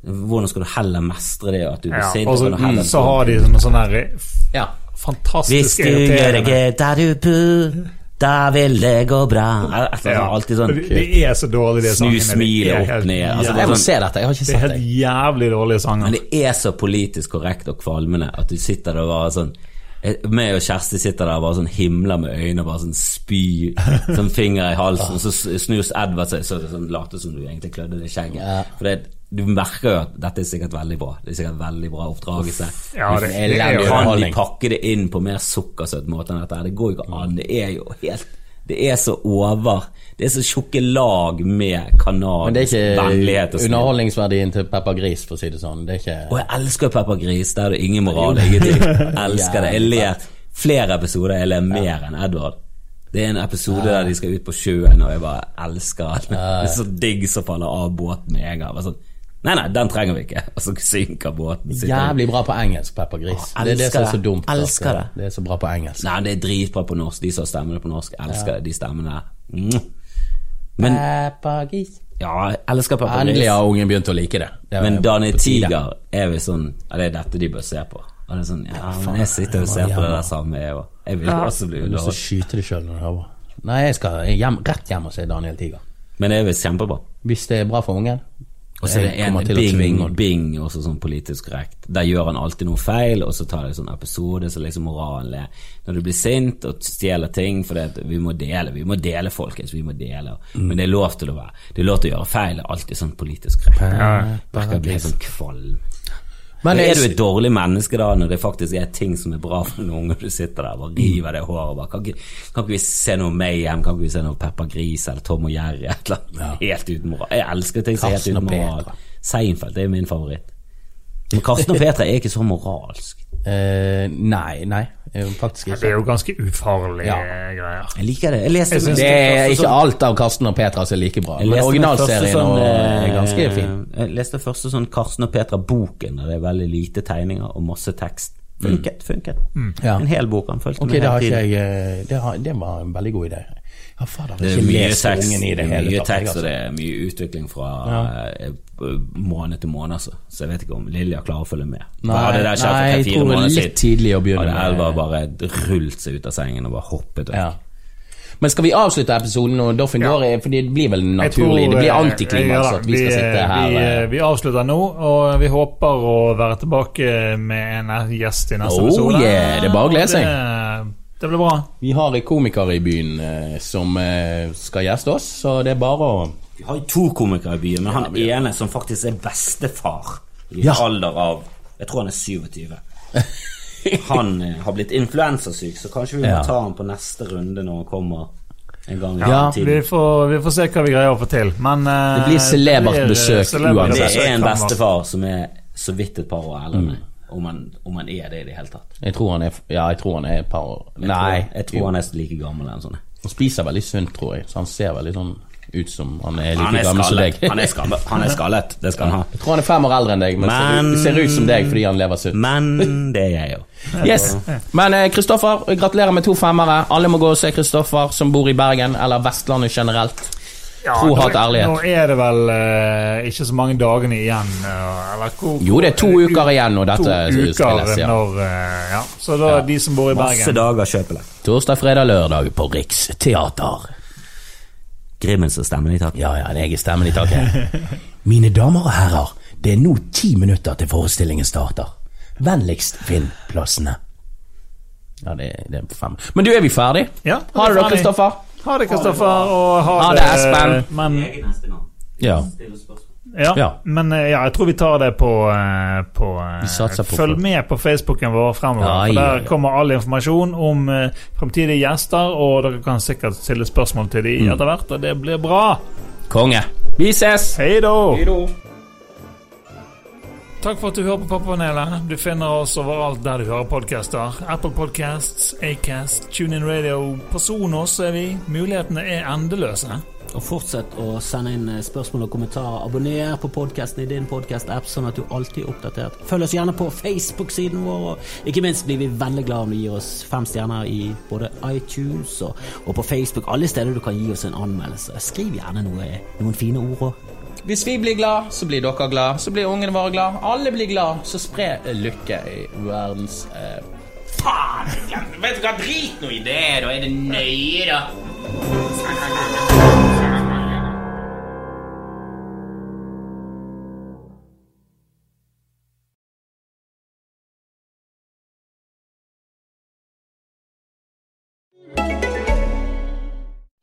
Hvordan skal du heller mestre det at du blir ja, sint? Og så, kan så har de sånne sånne her, Ja. Hvis du gjør irriterende det der du bor, da vil det gå bra. Altså, ja. Alltid sånn Det det er så dårlig, de Snu sangene. Det smilet er opp ned, altså, Jeg må sånn- se dette, jeg har ikke Det er helt jævlig dårlige sanger. Men det er så politisk korrekt og kvalmende at du sitter der og bare sånn eh, meg og Kjersti sitter der og bare sånn himler med øynene og bare sånn spy Sånn finger i halsen, og så snus Edvard seg, så er sånn later som du egentlig klødde det i skjegget. For det, du merker jo at dette er sikkert veldig bra. Det er sikkert veldig bra oppdragelse. Ja, det, det er Elendig Kan de pakke det inn på mer sukkersøt måte enn dette? her? Det går jo ikke an. Det er jo helt Det er så over. Det er så tjukke lag med Men det er ikke underholdningsverdien til Pepper Gris, for å si det sånn. Det er ikke Og jeg elsker Pepper Gris. Der er det ingen moral, ingenting. elsker det. Jeg ler flere episoder. Jeg ler mer enn Edward. Det er en episode der de skal ut på sjøen, og jeg bare elsker det. Det er så digg som faller av båten med en gang. Sånn, Nei, nei, den trenger vi ikke. Og så synker båten. sitter- jævlig bra på engelsk, Pepper Gris. Åh, Det er det som er så dumt. Elsker det. Det er så bra på engelsk. Nei, det er dritbra på norsk. De som har stemmene på norsk, elsker det. De stemmene der. Men Pepper Gris. ja, jeg elsker Pepper Gris. Endelig har ungen begynt å like det. det Men Daniel. Tiger er vel sånn Ja, det er dette de bør se på. Og det er sånn, ja, men jeg sitter og ser på det der samme, jeg òg. Jeg vil også bli Du har skyte deg sjøl når du hører. Nei, jeg skal hjem, rett hjem og se Daniel Tiger. Men det er visst kjempebra. Hvis det er bra for ungen. Og så er det en tvinge Bing. Bing også sånn politisk korrekt. Der gjør han alltid noe feil, og så tar det en sånn episode så liksom moralen er Når du blir sint og stjeler ting fordi det, vi må dele, vi må dele, folkens, vi må dele. Mm. Men det er lov til å være Det er lov til å gjøre feil. Det er alltid sånn politisk korrekt. Merker å bli helt sånn kvalm. Men er du et dårlig menneske da når det faktisk er ting som er bra for noen unger og du sitter der og river det håret bare kan ikke, kan ikke vi se noe Mayhem, kan ikke vi se noe Peppa Gris eller Tom og Jerry eller annet? Helt uten moral. Jeg elsker ting som er helt uten moral. Seinfeld det er min favoritt. Men Karsten og Petra er ikke så moralsk. Uh, nei, nei. Eh, ikke. Det er jo ganske ufarlige Ja. greier. Jeg liker det. Jeg leste Jeg synes Det er ikke sånn- alt av Karsten og Petra som er like bra. Men originalserien sånn, er eh, ganske fin. Jeg leste første sånn Karsten og Petra-boken, der det er veldig lite tegninger og masse tekst. Funket, funket. Ja. En hel bok. Han fulgte okay, med det, har hele ikke tiden. jeg, eh, det, har, det var en veldig god idé. Ja, fader, Det er ikke mye tekst, ungen i det det er hele mye tekst og altså. det er mye utvikling fra eh, måned til måned, altså. Så jeg vet ikke om Lilja klarer å følge med. Nei, nei, jeg tror det er litt tidlig å begynne hadde med- Elva bare rullet seg ut av sengen og bare hoppet vekk. Ja. Men skal vi avslutte episoden nå? Ja. for det blir vel naturlig? tror, det blir antiklima antiklimaks ja da, at vi skal sitte her. Vi, eh, vi avslutter nå, og vi håper å være tilbake med en gjest i neste Oh episode. yeah, det er bare å glede seg. Det, blir bra. Vi har komikere i byen eh, som eh, skal gjeste oss, så det er bare å Vi har jo to komikere i byen, men han ene som faktisk er bestefar i Ja. alder av Jeg tror han er 27. Han eh, har blitt influensasyk, så kanskje vi må Ja. ta han på neste runde når han kommer en gang i Ja, Vi tiden. får, vi får se hva vi greier å få til. Men eh, Det blir celebert blir, eh, besøk uansett. Det er en bestefar som er så vidt et par år eldre enn Mm. meg. Om han, om han er det i det hele tatt. Jeg tror han er Ja, jeg tror han er et par år Nei, tror, jeg tror han er like gammel enn sånn. han spiser veldig sunt, tror jeg, så han ser veldig sånn ut som han er like Han er gammel som deg. Han er skallet. Han er skallet. Det skal han ha. Jeg tror han er fem år eldre enn deg, men, Men- ser, ser ut som deg fordi han lever sunt. Men det er jeg jo. Yes. Men eh, Kristoffer, gratulerer med to femmere. Alle må gå og se Kristoffer som bor i Bergen, eller Vestlandet generelt. Ja, Tro, nå- hat, ærlighet. Nå er det vel uh, ikke så mange dagene igjen. Uh, eller hvor, Jo, det er to u- uker igjen når dette to spilles, uker ja. når uh, Ja, så da de som bor i Masse Bergen dager kjøpele. Torsdag, fredag, lørdag på Riksteater. Grimmen som stemmer i taket. Ja, ja, det er jeg stemmen i taket. Mine damer og herrer, det er nå ti minutter til forestillingen starter. Vennligst finn plassene. Ja, det, det er fem. Men du, er vi ferdig? Ja, Ha det da, ferdig. Kristoffer. Ha det, Kristoffer. Og ha, Ha det, Espen. Men, Ja. ja, Ja. men eh, ja, jeg tror vi tar det på, eh, på, eh, Vi på Følg med på Facebooken vår fremover. Ja, for Der ja. kommer all informasjon om uh, fremtidige gjester, og dere kan sikkert stille spørsmål til dem Mm. etter hvert, og det blir bra. Konge. Vi ses! Hei da! Takk for at du hører på Pappapanelet. Du finner oss overalt der du hører podkaster. Apple Podcasts, Acast, TuneIn Radio. På Sonos er vi. Mulighetene er endeløse. Og fortsett å sende inn eh, spørsmål og kommentarer. Abonner på podkasten i din podkast-app, sånn at du alltid er oppdatert. Følg oss gjerne på Facebook-siden vår, og ikke minst blir vi veldig glad om du gir oss fem stjerner i både iTunes og, og på Facebook. Alle steder du kan gi oss en anmeldelse. Skriv gjerne noe, noen fine ord òg. Hvis vi blir glad, så blir dere glad, så blir ungene våre glad. Alle blir glad, så spre lykke i verdens eh... Faen! Vet du hva, drit nå i det, da er det nøye, da.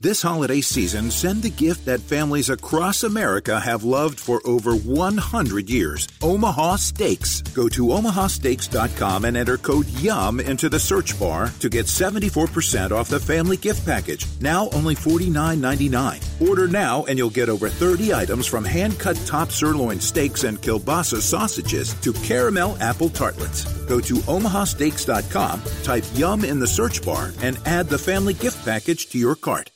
This holiday season, send the gift that families across America have loved for over 100 years. Omaha Steaks. Go to omahasteaks.com and enter code YUM into the search bar to get 74% off the family gift package. Now only $49.99. Order now and you'll get over 30 items from hand cut top sirloin steaks and kielbasa sausages to caramel apple tartlets. Go to omahasteaks.com, type YUM in the search bar, and add the family gift package to your cart.